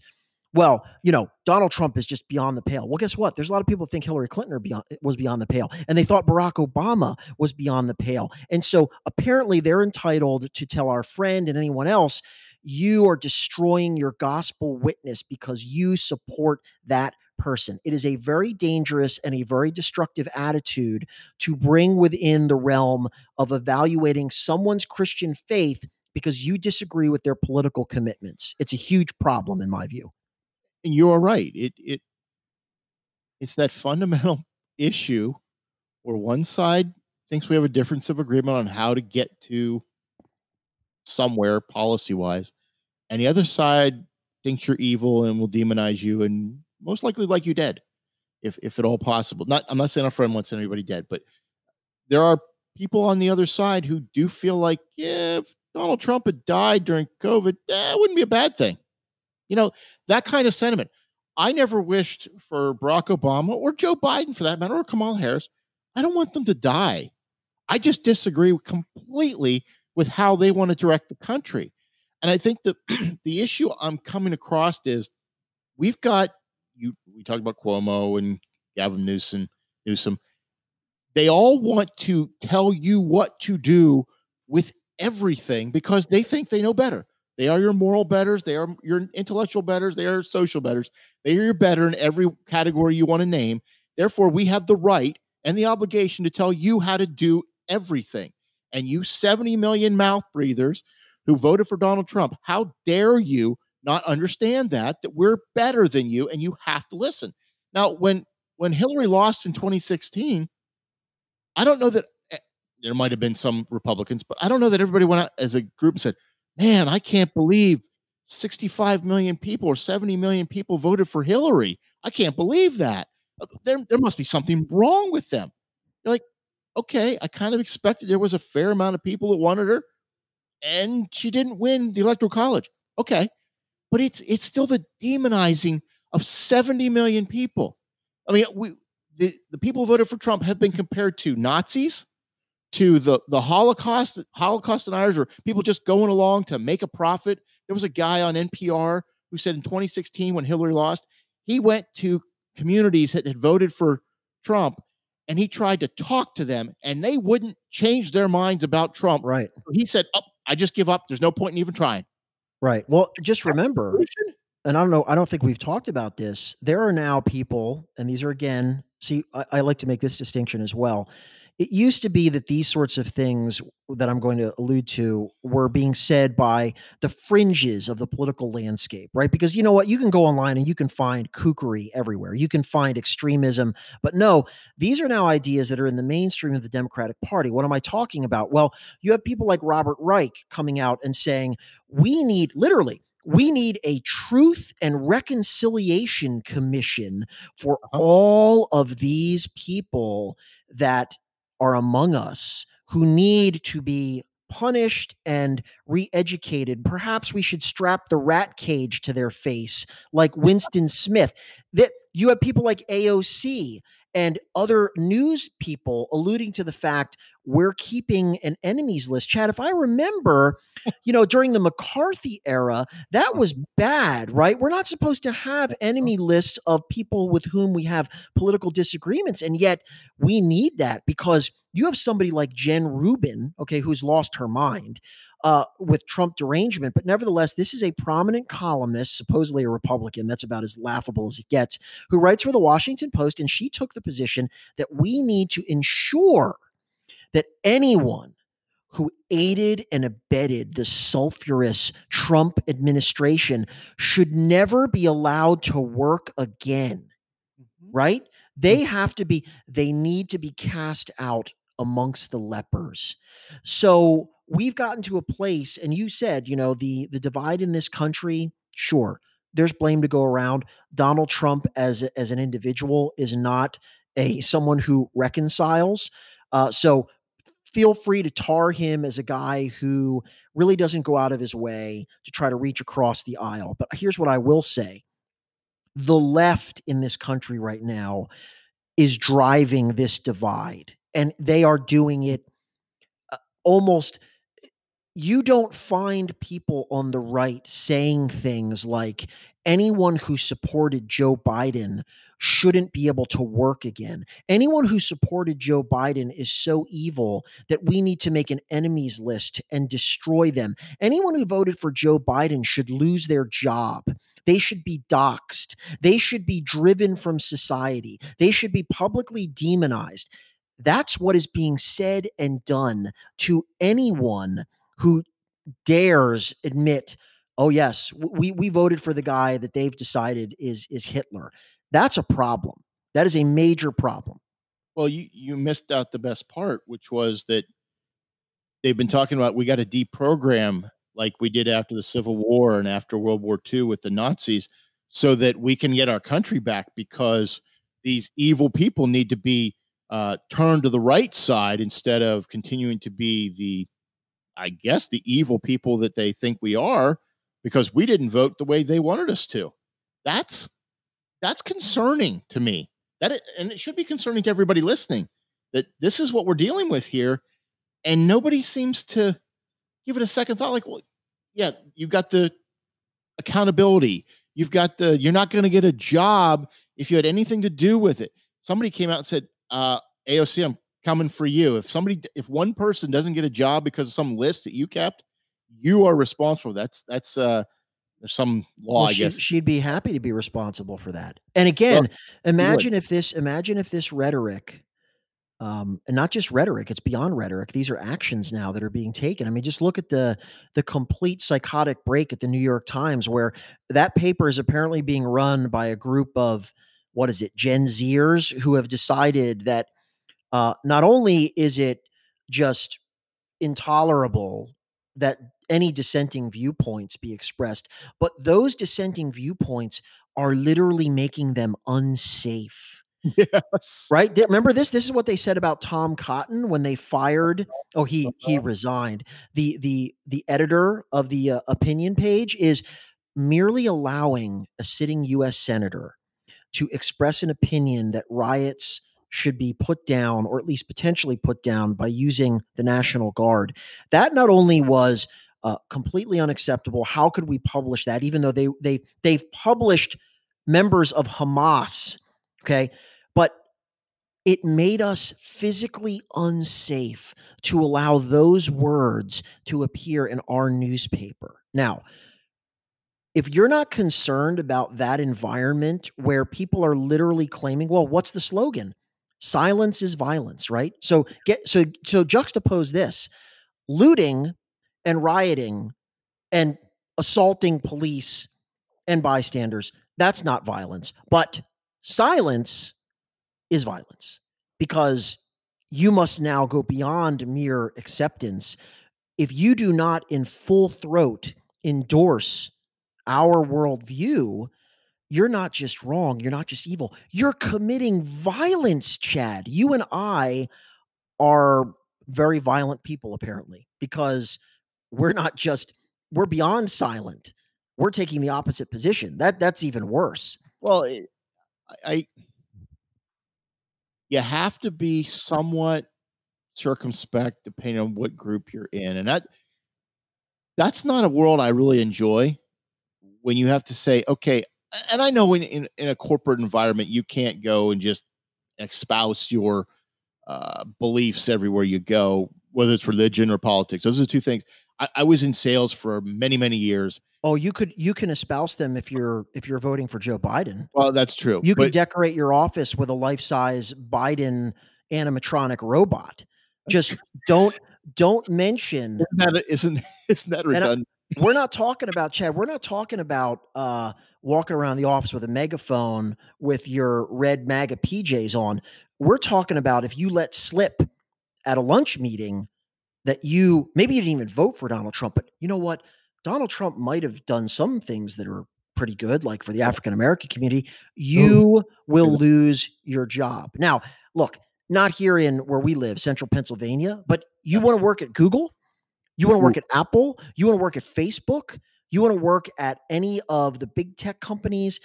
well, you know, Donald Trump is just beyond the pale. Well, guess what? There's a lot of people think Hillary Clinton beyond, was beyond the pale, and they thought Barack Obama was beyond the pale. And so apparently they're entitled to tell our friend and anyone else you are destroying your gospel witness because you support that person. It is a very dangerous and a very destructive attitude to bring within the realm of evaluating someone's Christian faith because you disagree with their political commitments. It's a huge problem in my view. And you are right. It it it's that fundamental issue where one side thinks we have a difference of agreement on how to get to somewhere policy wise, and the other side thinks you're evil and will demonize you and most likely like you dead, if if at all possible. Not I'm not saying our friend wants anybody dead, but there are people on the other side who do feel like yeah, if Donald Trump had died during COVID, it wouldn't be a bad thing. You know that kind of sentiment. I never wished for Barack Obama or Joe Biden, for that matter, or Kamala Harris. I don't want them to die. I just disagree completely with how they want to direct the country. And I think that the issue I'm coming across is we've got you. We talked about Cuomo and Gavin Newsom. Newsom. They all want to tell you what to do with everything because they think they know better. They are your moral betters. They are your intellectual betters. They are social betters. They are your better in every category you want to name. Therefore, we have the right and the obligation to tell you how to do everything and you 70 million mouth breathers who voted for Donald Trump, how dare you not understand that that we're better than you and you have to listen. Now, when when Hillary lost in 2016, I don't know that eh, there might have been some Republicans, but I don't know that everybody went out as a group and said, "Man, I can't believe 65 million people or 70 million people voted for Hillary. I can't believe that. Uh, there, there must be something wrong with them." You're like, okay, I kind of expected there was a fair amount of people that wanted her, and she didn't win the electoral college. Okay, but it's it's still the demonizing of 70 million people. I mean, we the, the people who voted for Trump have been compared to Nazis, to the the Holocaust, Holocaust deniers, or people just going along to make a profit. There was a guy on NPR who said in 2016 when Hillary lost, he went to communities that had voted for Trump and he tried to talk to them and they wouldn't change their minds about Trump. Right. So he said, Oh, I just give up. There's no point in even trying. Right. Well, just remember, and I don't know, I don't think we've talked about this. There are now people, and these are again, see, I, I like to make this distinction as well it used to be that these sorts of things that I'm going to allude to were being said by the fringes of the political landscape, right? Because you know what? You can go online and you can find kookery everywhere. You can find extremism. But no, these are now ideas that are in the mainstream of the Democratic Party. What am I talking about? Well, you have people like Robert Reich coming out and saying, we need literally, we need a truth and reconciliation commission for uh-huh. all of these people that are among us who need to be punished and re-educated. Perhaps we should strap the rat cage to their face like winston smith. That you have people like aoc and other news people alluding to the fact we're keeping an enemies list. Chad, if I remember, you know, during the McCarthy era, that was bad, right? We're not supposed to have enemy lists of people with whom we have political disagreements. And yet we need that because you have somebody like Jen Rubin, okay, who's lost her mind uh, with Trump derangement. But nevertheless, this is a prominent columnist, supposedly a Republican. That's about as laughable as it gets, who writes for the Washington Post. And she took the position that we need to ensure that anyone who aided and abetted the sulfurous Trump administration should never be allowed to work again. Mm-hmm. Right? They mm-hmm. have to be, they need to be cast out amongst the lepers. So we've gotten to a place, and you said, you know, the the divide in this country, sure, there's blame to go around. Donald Trump as as an individual is not a someone who reconciles. Uh, so feel free to tar him as a guy who really doesn't go out of his way to try to reach across the aisle. But here's what I will say. The left in this country right now is driving this divide and they are doing it uh, almost you don't find people on the right saying things like anyone who supported Joe Biden shouldn't be able to work again. Anyone who supported Joe Biden is so evil that we need to make an enemies list and destroy them. Anyone who voted for Joe Biden should lose their job. They should be doxxed. They should be driven from society. They should be publicly demonized. That's what is being said and done to anyone who dares admit, "Oh yes, we we voted for the guy that they've decided is is Hitler." That's a problem. That is a major problem. Well, you you missed out the best part, which was that they've been talking about we got to deprogram like we did after the Civil War and after World War II with the Nazis, so that we can get our country back because these evil people need to be uh, turn to the right side instead of continuing to be the, I guess, the evil people that they think we are because we didn't vote the way they wanted us to. That's that's concerning to me. That it, and it should be concerning to everybody listening that this is what we're dealing with here, and nobody seems to give it a second thought. Like, well, yeah, you've got the accountability. You've got the you're not going to get a job if you had anything to do with it. Somebody came out and said, uh, AOC, I'm coming for you. If somebody, if one person doesn't get a job because of some list that you kept, you are responsible. That's that's uh there's some law, well, I guess. She'd be happy to be responsible for that. And again, well, imagine if this imagine if this rhetoric um, and not just rhetoric it's beyond rhetoric these are actions now that are being taken i mean just look at the the complete psychotic break at the new york times where that paper is apparently being run by a group of what is it, Gen Zers who have decided that uh, not only is it just intolerable that any dissenting viewpoints be expressed, but those dissenting viewpoints are literally making them unsafe. Yes. Right? Remember this? This is what they said about Tom Cotton when they fired oh he he uh-huh. resigned. The the the editor of the uh, opinion page is merely allowing a sitting US senator to express an opinion that riots should be put down or at least potentially put down by using the National Guard. That not only was uh, completely unacceptable. How could we publish that? Even though they they they've published members of Hamas, okay, but it made us physically unsafe to allow those words to appear in our newspaper. Now, if you're not concerned about that environment where people are literally claiming, well, what's the slogan? Silence is violence, right? So get so so juxtapose this. Looting and rioting and assaulting police and bystanders, that's not violence. But silence is violence because you must now go beyond mere acceptance. If you do not in full throat endorse our worldview, you're not just wrong. You're not just evil. You're committing violence, Chad. You and I are very violent people, apparently, because we're not just, we're beyond silent. We're taking the opposite position. That That's even worse. Well, it, I, you have to be somewhat circumspect depending on what group you're in. And that that's not a world I really enjoy when you have to say, okay, and I know in, in, in a corporate environment, you can't go and just espouse your uh, beliefs everywhere you go, whether it's religion or politics. Those are the two things. I, I was in sales for many, many years. Oh, you could you can espouse them if you're if you're voting for Joe Biden. Well, that's true. You can decorate your office with a life size Biden animatronic robot. Just don't don't mention isn't that isn't isn't that redundant? we're not talking about Chad. We're not talking about uh, walking around the office with a megaphone with your red MAGA PJs on. We're talking about if you let slip at a lunch meeting that you maybe you didn't even vote for Donald Trump, but you know what? Donald Trump might have done some things that are pretty good, like for the African American community. You will lose your job. Now, look, not here in where we live, central Pennsylvania, but you want to work at Google you want to work at Apple, you want to work at Facebook, you want to work at any of the big tech companies,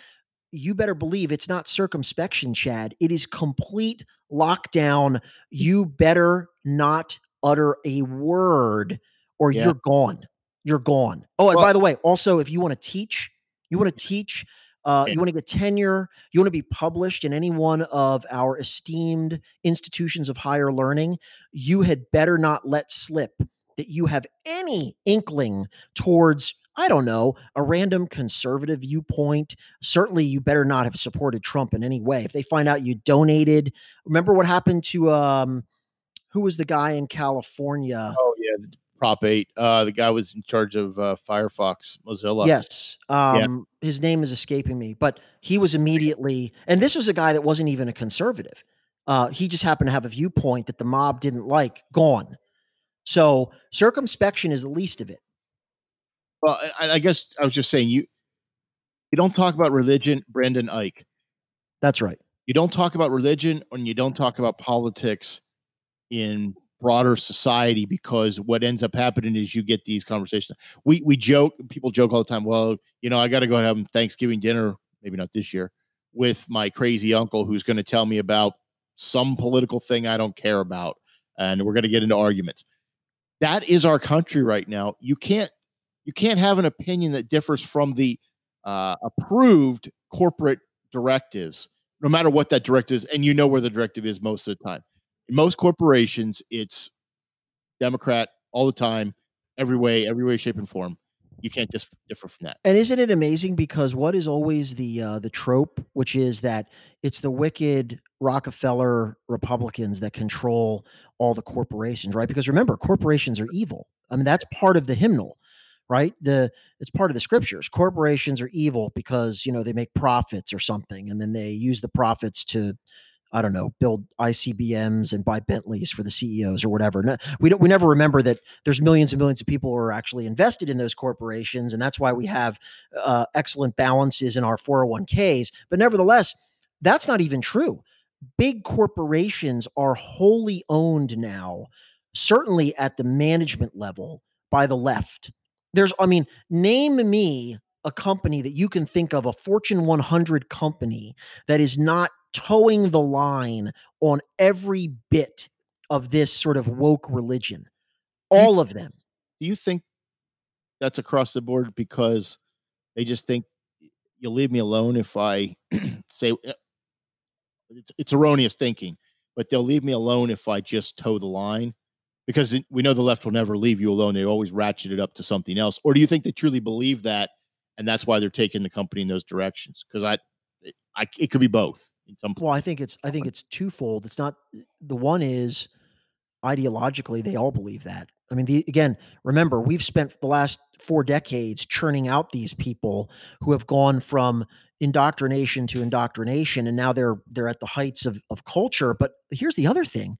you better believe it's not circumspection, Chad. It is complete lockdown. You better not utter a word or yeah. you're gone. You're gone. Oh, and well, by the way, also, if you want to teach, you want to teach, uh, you want to get tenure, you want to be published in any one of our esteemed institutions of higher learning, you had better not let slip that you have any inkling towards I don't know, a random conservative viewpoint. Certainly, you better not have supported Trump in any way. If they find out you donated, remember what happened to um, who was the guy in California? Oh yeah, Prop Eight. Uh, the guy was in charge of uh, Firefox, Mozilla. Yes, um, yeah. his name is escaping me, but he was immediately, and this was a guy that wasn't even a conservative. Uh, he just happened to have a viewpoint that the mob didn't like. Gone. So circumspection is the least of it. Well, I, I guess I was just saying you you don't talk about religion, Brendan Eich. That's right. You don't talk about religion and you don't talk about politics in broader society because what ends up happening is you get these conversations. We we joke, people joke all the time. Well, you know, I got to go have Thanksgiving dinner, maybe not this year, with my crazy uncle who's going to tell me about some political thing I don't care about, and we're going to get into arguments that is our country right now. You can't you can't have an opinion that differs from the uh, approved corporate directives, no matter what that directive is, and you know where the directive is most of the time. In most corporations, it's Democrat all the time, every way, every way, shape, and form. You can't dis- differ from that. And isn't it amazing? Because what is always the uh, the trope, which is that it's the wicked Rockefeller Republicans that control all the corporations, right? Because remember, corporations are evil. I mean, that's part of the hymnal, right? The it's part of the scriptures. Corporations are evil because you know they make profits or something, and then they use the profits to I don't know, build ICBMs and buy Bentleys for the CEOs or whatever. No, we don't. We never remember that there's millions and millions of people who are actually invested in those corporations, and that's why we have uh, excellent balances in our 401ks. But nevertheless, that's not even true big corporations are wholly owned now, certainly at the management level by the left. There's, I mean, name me a company that you can think of, a Fortune 100 company that is not toeing the line on every bit of this sort of woke religion. All of them. Do you think that's across the board because they just think you'll leave me alone if I say uh it's, it's erroneous thinking, but they'll leave me alone if I just toe the line because we know the left will never leave you alone. They always ratchet it up to something else. Or do you think they truly believe that, and that's why they're taking the company in those directions? Because I, I, it could be both. In some well, I think it's I think it's twofold. It's not the one is ideologically they all believe that. I mean, the, again, remember we've spent the last four decades churning out these people who have gone from indoctrination to indoctrination and now they're they're at the heights of, of culture but here's the other thing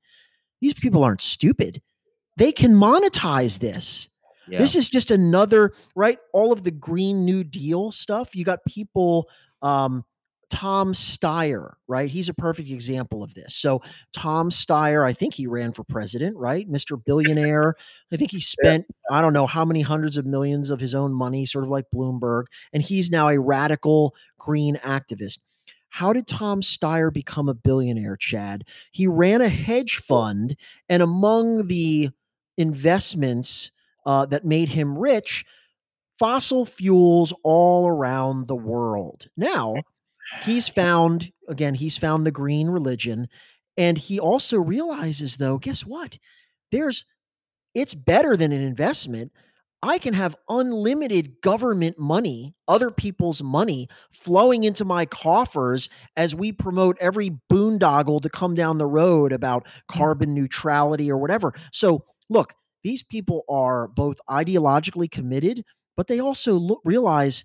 these people aren't stupid they can monetize this yeah. this is just another right all of the green new deal stuff you got people um Tom Steyer, right? He's a perfect example of this. So, Tom Steyer, I think he ran for president, right? Mr. Billionaire. I think he spent, I don't know how many hundreds of millions of his own money, sort of like Bloomberg. And he's now a radical green activist. how did Tom Steyer become a billionaire, Chad? He ran a hedge fund, and among the investments uh, that made him rich, fossil fuels all around the world. Now, he's found, again, he's found the green religion. And he also realizes, though, guess what? There's, it's better than an investment I can have unlimited government money, other people's money flowing into my coffers as we promote every boondoggle to come down the road about mm. carbon neutrality or whatever. So, look, these people are both ideologically committed, but they also look, realize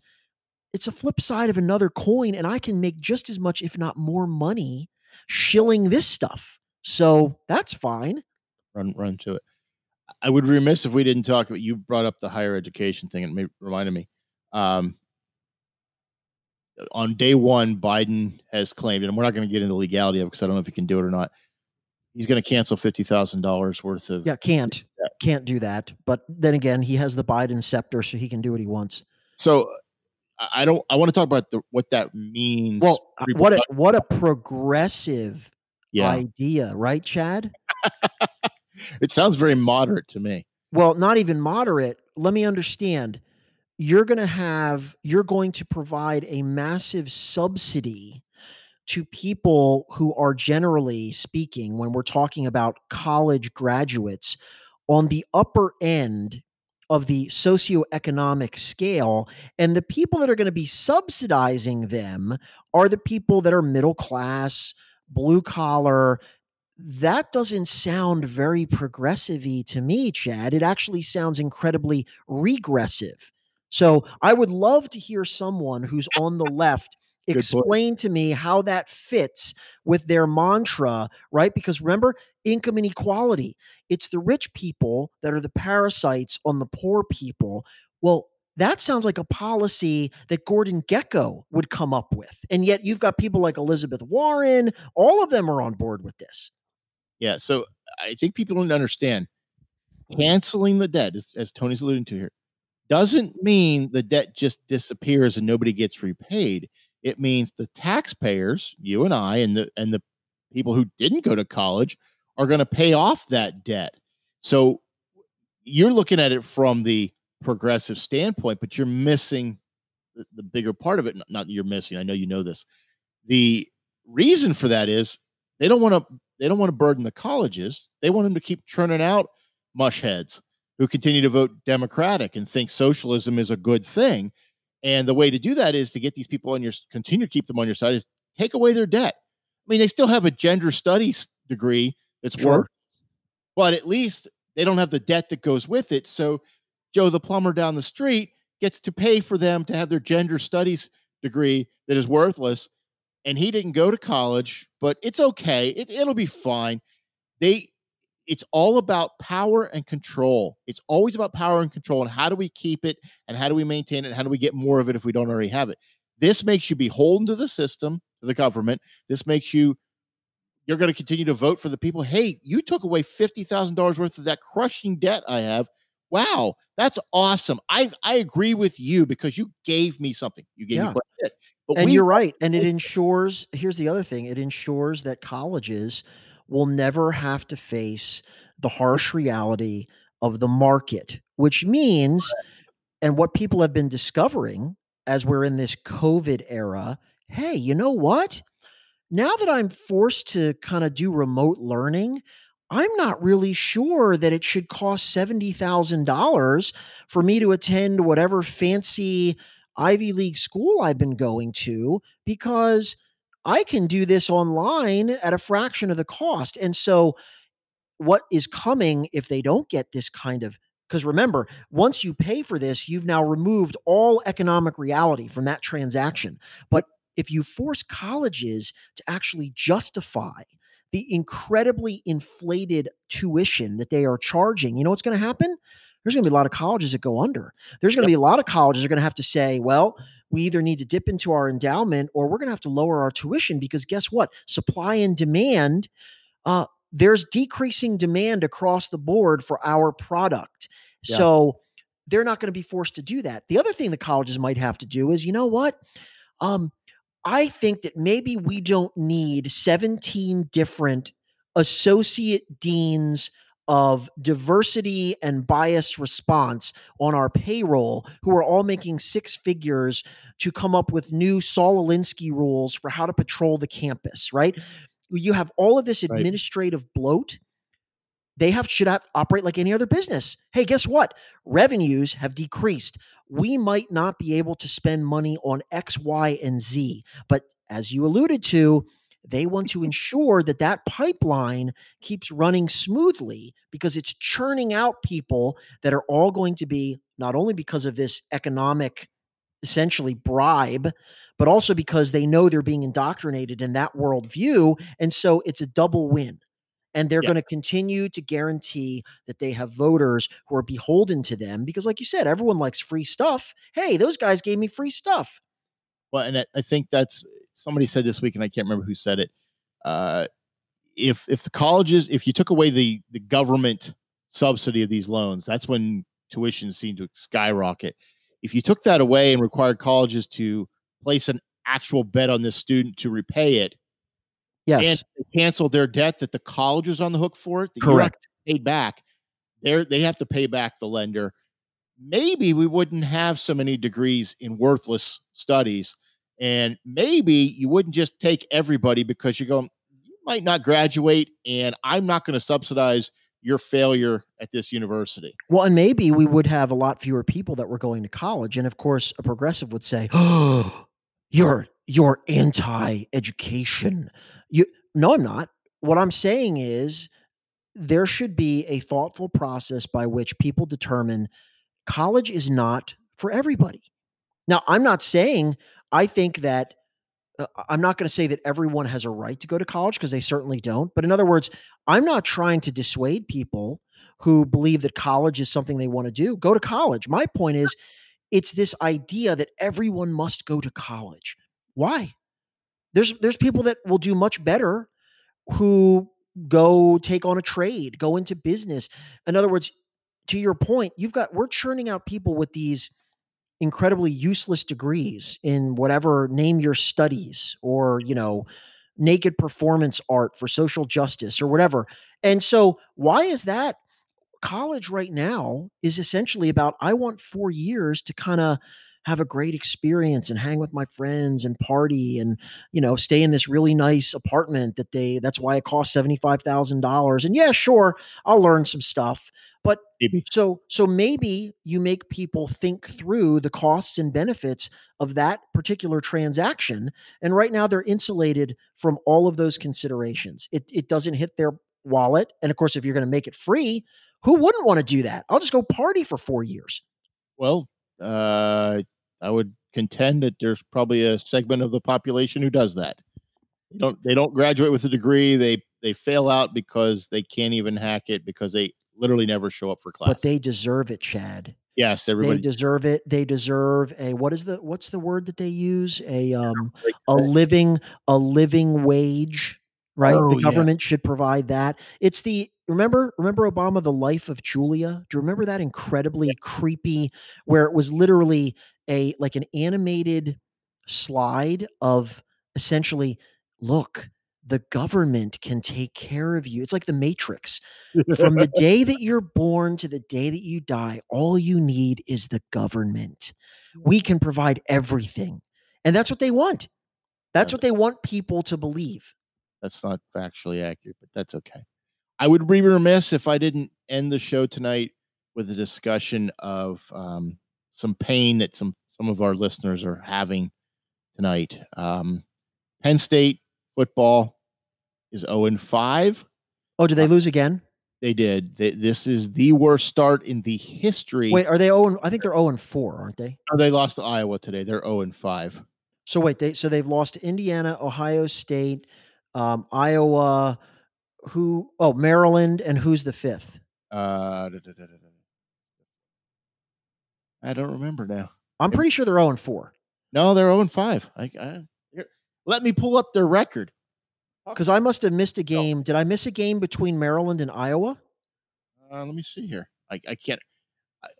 it's a flip side of another coin, and I can make just as much, if not more, money shilling this stuff. So that's fine. Run, run to it. I would remiss if we didn't talk about. You brought up the higher education thing, and it reminded me. Um, on day one, Biden has claimed, and we're not going to get into the legality of it because I don't know if he can do it or not. He's going to cancel fifty thousand dollars worth of. Yeah, can't can't do that. But then again, he has the Biden scepter, so he can do what he wants. So I don't. I want to talk about the, what that means. Well, uh, what a what a progressive yeah. idea, right, Chad? it sounds very moderate to me. Well, not even moderate. Let me understand. You're going to have, you're going to provide a massive subsidy to people who are generally speaking, when we're talking about college graduates, on the upper end of the socioeconomic scale. And the people that are going to be subsidizing them are the people that are middle class, blue collar, that doesn't sound very progressive to me, Chad. It actually sounds incredibly regressive. So I would love to hear someone who's on the left explain to me how that fits with their mantra, right? Because remember, income inequality. It's the rich people that are the parasites on the poor people. Well, that sounds like a policy that Gordon Gekko would come up with. And yet you've got people like Elizabeth Warren, all of them are on board with this. Yeah. So I think people don't understand canceling the debt, as, as Tony's alluding to here, doesn't mean the debt just disappears and nobody gets repaid. It means the taxpayers, you and I, and the and the people who didn't go to college are going to pay off that debt. So you're looking at it from the progressive standpoint, but you're missing the, the bigger part of it. Not you're missing. I know you know this. The reason for that is they don't want to they don't want to burden the colleges. They want them to keep churning out mush heads who continue to vote Democratic and think socialism is a good thing. And the way to do that is to get these people on your continue to keep them on your side is take away their debt. I mean, they still have a gender studies degree that's sure. worth, but at least they don't have the debt that goes with it. So Joe the plumber down the street gets to pay for them to have their gender studies degree that is worthless and he didn't go to college, but it's okay. It, it'll be fine. They, it's all about power and control. It's always about power and control, and how do we keep it, and how do we maintain it, and how do we get more of it if we don't already have it. This makes you beholden to the system, to the government. This makes you you're going to continue to vote for the people. Hey, you took away fifty thousand dollars worth of that crushing debt I have. Wow, that's awesome. I I agree with you because you gave me something. You gave yeah. me but and you're right. And it ensures, here's the other thing it ensures that colleges will never have to face the harsh reality of the market, which means, and what people have been discovering as we're in this COVID era hey, you know what? Now that I'm forced to kind of do remote learning, I'm not really sure that it should cost $70,000 for me to attend whatever fancy Ivy League school I've been going to because I can do this online at a fraction of the cost. And so, what is coming if they don't get this kind of because remember, once you pay for this, you've now removed all economic reality from that transaction. But if you force colleges to actually justify the incredibly inflated tuition that they are charging, you know what's going to happen? there's going to be a lot of colleges that go under. There's going to yep. be a lot of colleges that are going to have to say, well, we either need to dip into our endowment or we're going to have to lower our tuition because guess what? Supply and demand, uh, there's decreasing demand across the board for our product. Yeah. So they're not going to be forced to do that. The other thing the colleges might have to do is, you know what? Um, I think that maybe we don't need 17 different associate deans of diversity and bias response on our payroll who are all making six figures to come up with new Saul Alinsky rules for how to patrol the campus, right? You have all of this Right. administrative bloat. They have should have operate like any other business. Hey, guess what? Revenues have decreased. We might not be able to spend money on X, Y, and Z, but as you alluded to, they want to ensure that that pipeline keeps running smoothly because it's churning out people that are all going to be not only because of this economic essentially bribe but also because they know they're being indoctrinated in that worldview and so it's a double win and they're Yeah. going to continue to guarantee that they have voters who are beholden to them because like you said everyone likes free stuff hey those guys gave me free stuff Well, and I, I think that's somebody said this week, and I can't remember who said it. Uh, if if the colleges, if you took away the the government subsidy of these loans, that's when tuition seemed to skyrocket. If you took that away and required colleges to place an actual bet on this student to repay it, yes and they canceled their debt that the college was on the hook for it, correct paid back. They're they have to pay back the lender. Maybe we wouldn't have so many degrees in worthless studies, and maybe you wouldn't just take everybody because you're going. You might not graduate, and I'm not going to subsidize your failure at this university. Well, and maybe we would have a lot fewer people that were going to college. And of course, a progressive would say, "Oh, you're you're anti-education." You no, I'm not. What I'm saying is there should be a thoughtful process by which people determine college is not for everybody. Now, I'm not saying I think that uh, I'm not going to say that everyone has a right to go to college because they certainly don't. But in other words, I'm not trying to dissuade people who believe that college is something they want to do. Go to college. My point is, it's this idea that everyone must go to college. Why? There's there's people that will do much better who go take on a trade, go into business. In other words, to your point, you've got we're churning out people with these incredibly useless degrees in whatever name your studies or you know naked performance art for social justice or whatever and so why is that college right now is essentially about i want four years to kind of have a great experience and hang with my friends and party and you know stay in this really nice apartment that they that's why it costs $75000 and yeah sure i'll learn some stuff but Maybe. so so maybe you make people think through the costs and benefits of that particular transaction and right now they're insulated from all of those considerations. It it doesn't hit their wallet and of course if you're going to make it free, who wouldn't want to do that? I'll just go party for 4 years. Well, uh, I would contend that there's probably a segment of the population who does that. They don't they don't graduate with a degree. They they fail out because they can't even hack it because they literally never show up for class. But they deserve it, Chad. yes, They everybody deserve it. They deserve a what is the what's the word that they use? A um a living a living wage right Oh, the yeah. government should provide that it's the remember remember obama the life of julia do you remember that incredibly creepy where it was literally a like an animated slide of essentially look the government can take care of you it's like the matrix from the day that you're born to the day that you die, all you need is the government. Mm. We can provide everything. And that's what they want. That's what they want people to believe. That's not factually accurate, but that's okay. I would be remiss if I didn't end the show tonight with a discussion of um, some pain that some some of our listeners are having tonight. Um, Penn State football is 0 and 5. Oh, did they Uh, lose again? They did. They, this is the worst start in the history. Wait, are they 0 and, I think they're 0 and 4, aren't they? Oh, they lost to Iowa today. They're 0 and 5. So wait, they so they've lost to Indiana, Ohio State, um, Iowa, who oh, Maryland, and who's the fifth? Uh, da- da- da-. I don't remember now. I'm pretty sure they're 0 and 4. No, they're 0 and 5. I, I, here, let me pull up their record. Because I must have missed a game. Did I miss a game between Maryland and Iowa? Uh, let me see here. I, I can't.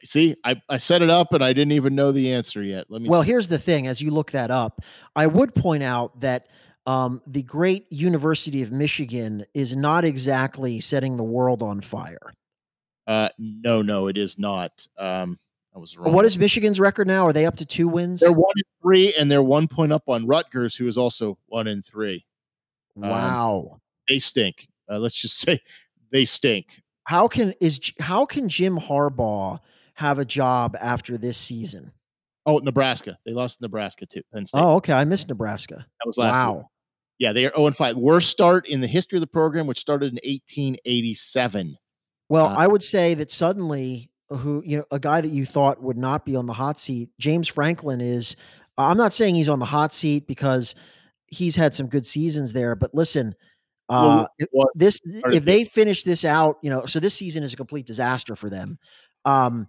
See, I, I set it up and I didn't even know the answer yet. Let me. Well, see. here's the thing: as you look that up, I would point out that um, the great University of Michigan is not exactly setting the world on fire. Uh, no, no, it is not. Um, I was wrong. What is Michigan's record now? Are they up to two wins? They're one and three, and they're one point up on Rutgers, who is also one and three. Um, wow. They stink. Uh, let's just say they stink. How can is how can Jim Harbaugh have a job after this season? Oh, Nebraska. They lost to Nebraska too. Penn State. Oh, okay. I missed Nebraska. that was last Wow. week. Yeah, they are 0 and 5. Worst start in the history of the program, which started in 1887. Well, Uh, I would say that suddenly, who you know, a guy that you thought would not be on the hot seat, James Franklin is. I'm not saying he's on the hot seat because he's had some good seasons there, but listen, uh, if this if they finish this out, you know, so this season is a complete disaster for them. Um,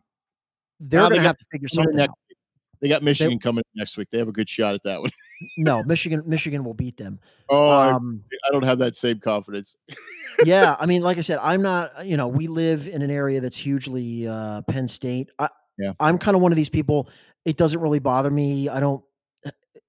they're going to got have to figure something out. They got Michigan coming next week. They have a good shot at that one. No, Michigan, Michigan will beat them. Oh, I- Um, I don't have that same confidence. yeah, I mean, like I said, I'm not. You know, we live in an area that's hugely uh, Penn State. I, Yeah. I'm kind of one of these people. It doesn't really bother me. I don't.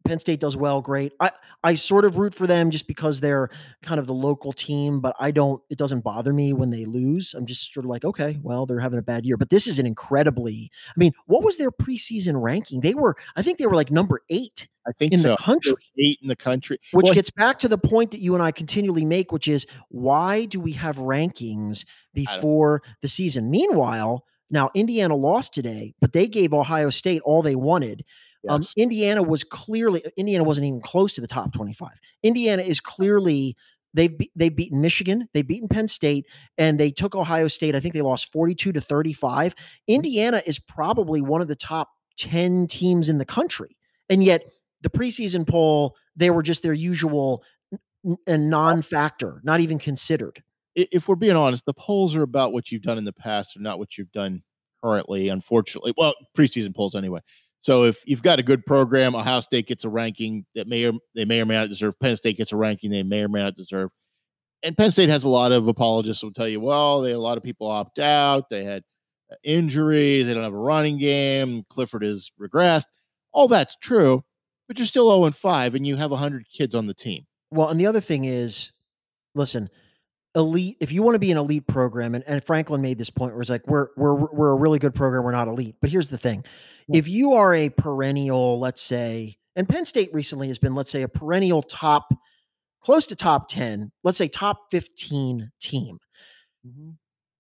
Penn State does well, great. I I sort of root for them just because they're kind of the local team, but I don't. It doesn't bother me when they lose. I'm just sort of like, okay, well, they're having a bad year. But this is an incredibly. I mean, what was their preseason ranking? They were. I think they were like number eight I think in so. the country. Eight in the country. Which Well, gets back to the point that you and I continually make, which is why do we have rankings before the season? Meanwhile, now Indiana lost today, but they gave Ohio State all they wanted. Um. Indiana was clearly Indiana wasn't even close to the top 25. Indiana is clearly they've be, they've beaten Michigan, they've beaten Penn State, and they took Ohio State. I think they lost 42 to 35. Indiana is probably one of the top 10 teams in the country. And yet the preseason poll, they were just their usual and non-factor, not even considered. if we're being honest, the polls are about what you've done in the past or not what you've done currently, unfortunately. Well, preseason polls anyway. So if you've got a good program, Ohio State gets a ranking that may or they may or may not deserve. Penn State gets a ranking they may or may not deserve. And Penn State has a lot of apologists who will tell you, well, they a lot of people opt out. They had uh, injuries. They don't have a running game. Clifford has regressed. All that's true, but you're still 0 and 5 and you have 100 kids on the team. Well, and the other thing is, listen, elite. If you want to be an elite program, and, and Franklin made this point where it's like we're we're we're a really good program, we're not elite. But here's the thing: Yeah. if you are a perennial, let's say, and Penn State recently has been, let's say, a perennial top, close to top ten, let's say top fifteen team. Mm-hmm.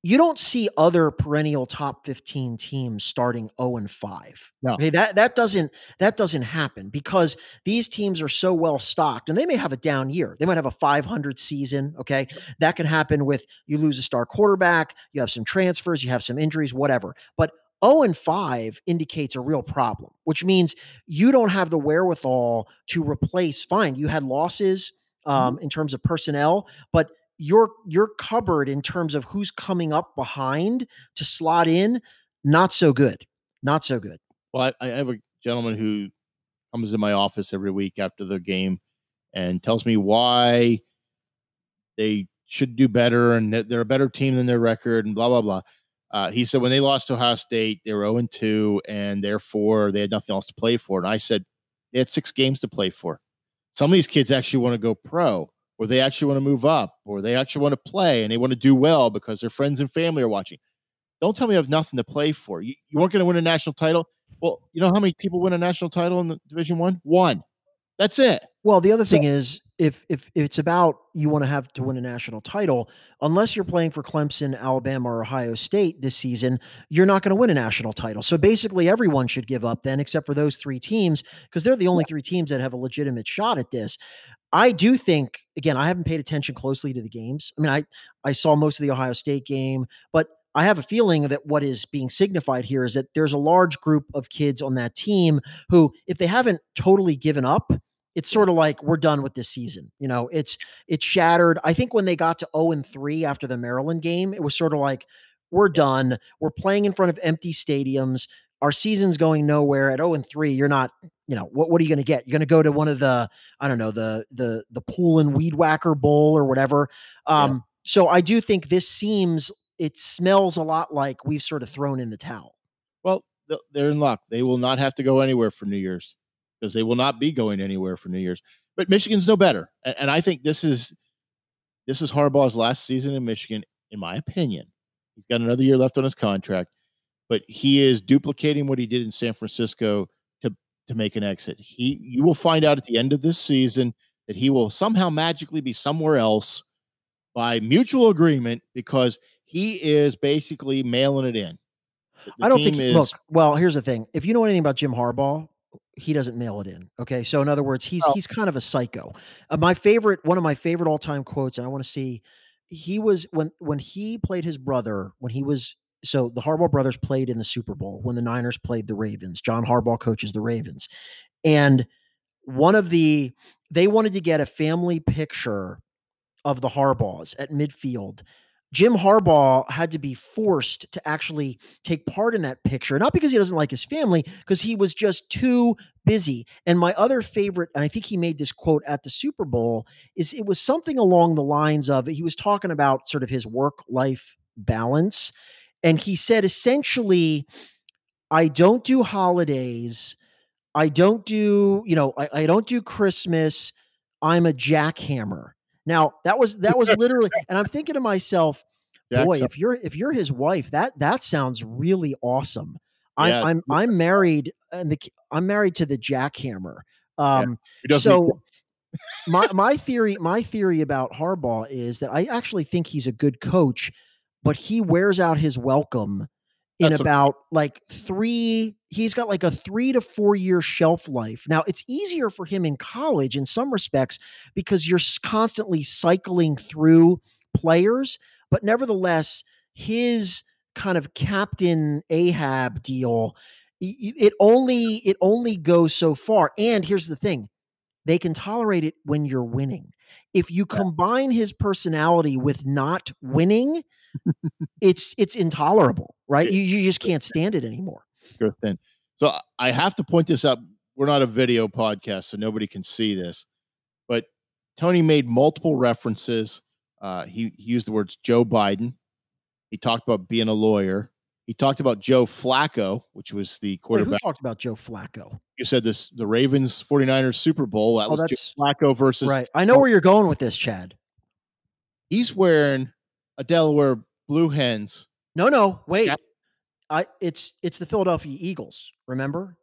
You don't see other perennial top 15 teams starting 0 and 5. No. Okay, that that doesn't that doesn't happen because these teams are so well stocked and they may have a down year. They might have a 500 season, okay? That can happen with you lose a star quarterback, you have some transfers, you have some injuries, whatever. But 0 and 5 indicates a real problem, which means you don't have the wherewithal to replace fine. You had losses um, in terms of personnel, but your your cupboard in terms of who's coming up behind to slot in, not so good. Not so good. Well, I, I have a gentleman who comes in my office every week after the game and tells me why they should do better and they're a better team than their record and blah blah blah. Uh, he said when they lost to Ohio State, they were 0 and 2, and therefore they had nothing else to play for. And I said they had six games to play for. Some of these kids actually want to go pro, or they actually want to move up, or they actually want to play and they want to do well because their friends and family are watching. Don't tell me you have nothing to play for. You, you weren't going to win a national title. Well, you know how many people win a national title in the Division One? One. That's it. Well, the other So- thing is if if it's about you want to have to mm. win a national title, unless you're playing for Clemson, Alabama, or Ohio State this season, you're not going to win a national title. So basically everyone should give up then except for those three teams because they're the only three teams that have a legitimate shot at this. I do think again, I haven't paid attention closely to the games. I mean, I I saw most of the Ohio State game, but I have a feeling that what is being signified here is that there's a large group of kids on that team who, if they haven't totally given up, it's sort of like we're done with this season. You know, it's it's shattered. I think when they got to 0 and 3 after the Maryland game, it was sort of like we're done. We're playing in front of empty stadiums. Our season's going nowhere. At 0 and 3, you're not, you know, what what are you going to get? You're going to go to one of the I don't know, the the the pool and weed whacker bowl or whatever. Yeah. Um so I do think this seems it smells a lot like we've sort of thrown in the towel. Well, they're in luck. They will not have to go anywhere for New Year's because they will not be going anywhere for New Year's. But Michigan's no better, and, and I think this is this is Harbaugh's last season in Michigan, in my opinion. He's got another year left on his contract, but he is duplicating what he did in San Francisco to to make an exit. He you will find out at the end of this season that he will somehow magically be somewhere else by mutual agreement because he is basically mailing it in. The I don't think. is look, well, here's the thing. If you know anything about Jim Harbaugh, he doesn't mail it in. Okay, so in other words, he's Oh. he's kind of a psycho. Uh, my favorite, one of my favorite all time quotes, and I want to see. He was when when he played his brother when he was so the Harbaugh brothers played in the Super Bowl when the Niners played the Ravens. John Harbaugh coaches the Ravens, and one of the they wanted to get a family picture of the Harbaughs at midfield. Jim Harbaugh had to be forced to actually take part in that picture, not because he doesn't like his family, because he was just too busy. And my other favorite, and I think he made this quote at the Super Bowl, is it was something along the lines of he was talking about sort of his work life balance. And he said essentially, I don't do holidays. I don't do, you know, I, I don't do Christmas. I'm a jackhammer. Now that was that was literally, and I'm thinking to myself, boy, if you're if you're his wife, that that sounds really awesome. I'm Yeah. I'm I'm married and the I'm married to the jackhammer. Um, need- so my my theory my theory about Harbaugh is that I actually think he's a good coach, but he wears out his welcome in That's about like three. He's got like a three to four year shelf life. Now it's easier for him in college in some respects because you're constantly cycling through players, but nevertheless, his kind of Captain Ahab deal. It only it only goes so far. And here's the thing: they can tolerate it when you're winning. If you combine his personality with not winning, it's it's intolerable, right? You, you just can't stand it anymore. Sure thing. So I- have to point this out. We're not a video podcast, so nobody can see this. But Tony made multiple references. Uh, he, he used the words Joe Biden. He talked about being a lawyer. He talked about Joe Flacco, which was the Wait, who quarterback. talked about Joe Flacco? you said this the Ravens 49ers Super Bowl. That Oh, was Joe Flacco versus right. I know where you're going with this, Chad. he's wearing a Delaware Blue Hens. No, no, wait. I it's it's the Philadelphia Eagles. Remember?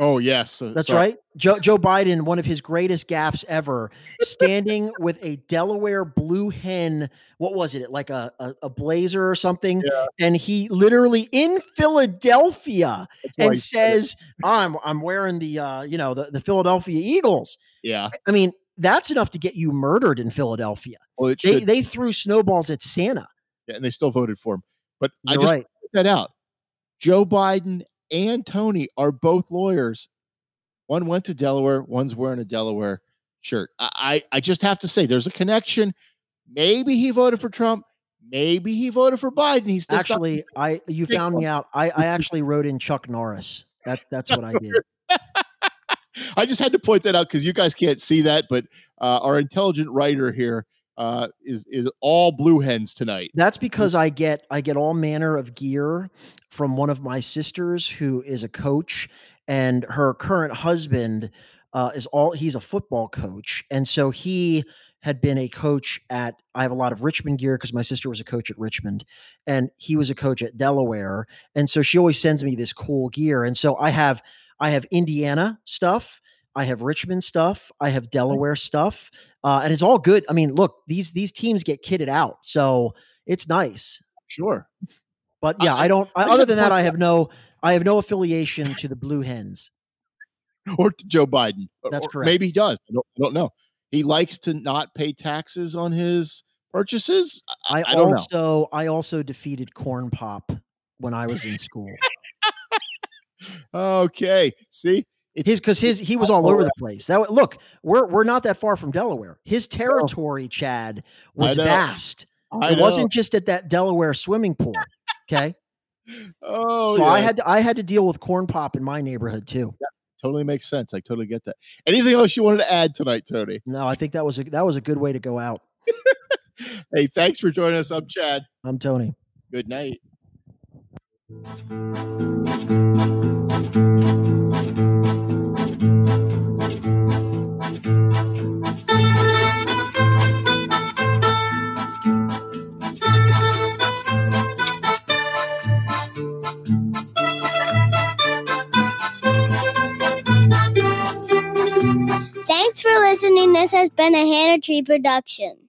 Oh yes, uh, That's sorry. right. Joe Joe Biden, one of his greatest gaffes ever, standing with a Delaware blue hen. What was it? Like a a, a blazer or something? Yeah. And he literally in Philadelphia and he said it. says, "I'm I'm wearing the uh, you know, the, the Philadelphia Eagles." "Yeah, I mean, that's enough to get you murdered in Philadelphia. well, They they threw snowballs at Santa. yeah, and they still voted for him. But I You're just right. put that out. Joe Biden and Tony are both lawyers. One went to Delaware. One's wearing a Delaware shirt. I, I, I just have to say, there's a connection. Maybe he voted for Trump. Maybe he voted for Biden. He's Actually, I you found me out. I I actually wrote in Chuck Norris. That that's what I did. I just had to point that out because you guys can't see that, but uh, our intelligent writer here uh, is is all blue hens tonight. That's because I get I get all manner of gear from one of my sisters who is a coach, and her current husband uh, is all he's a football coach, and so he had been a coach at I have a lot of Richmond gear because my sister was a coach at Richmond, and he was a coach at Delaware, and so she always sends me this cool gear, and so I have I have Indiana stuff. I have Richmond stuff. I have Delaware stuff, uh, and it's all good. I mean, look these these teams get kitted out, so it's nice. Sure. But yeah, I, I- don't. I, other than that, I have no. I have no affiliation to the Blue Hens. or to Joe Biden. That's or correct. Maybe he does. I don't, I don't know. He likes to not pay taxes on his purchases. I, I, don't know. also I also defeated Corn Pop when I was in school. Okay. See, it's His because his he was all over the place. That look, we're we're not that far from Delaware. His territory, Chad, was vast. I it know. wasn't just at that Delaware swimming pool. Okay, Oh, so I had to, I had to deal with Corn Pop in my neighborhood too. totally makes sense. I totally get that. Anything else you wanted to add tonight, Tony? No, I think that was a that was a good way to go out. Hey, thanks for joining us. I'm Chad. I'm Tony. Good night. Thanks for listening. This has been a Hannah Tree production.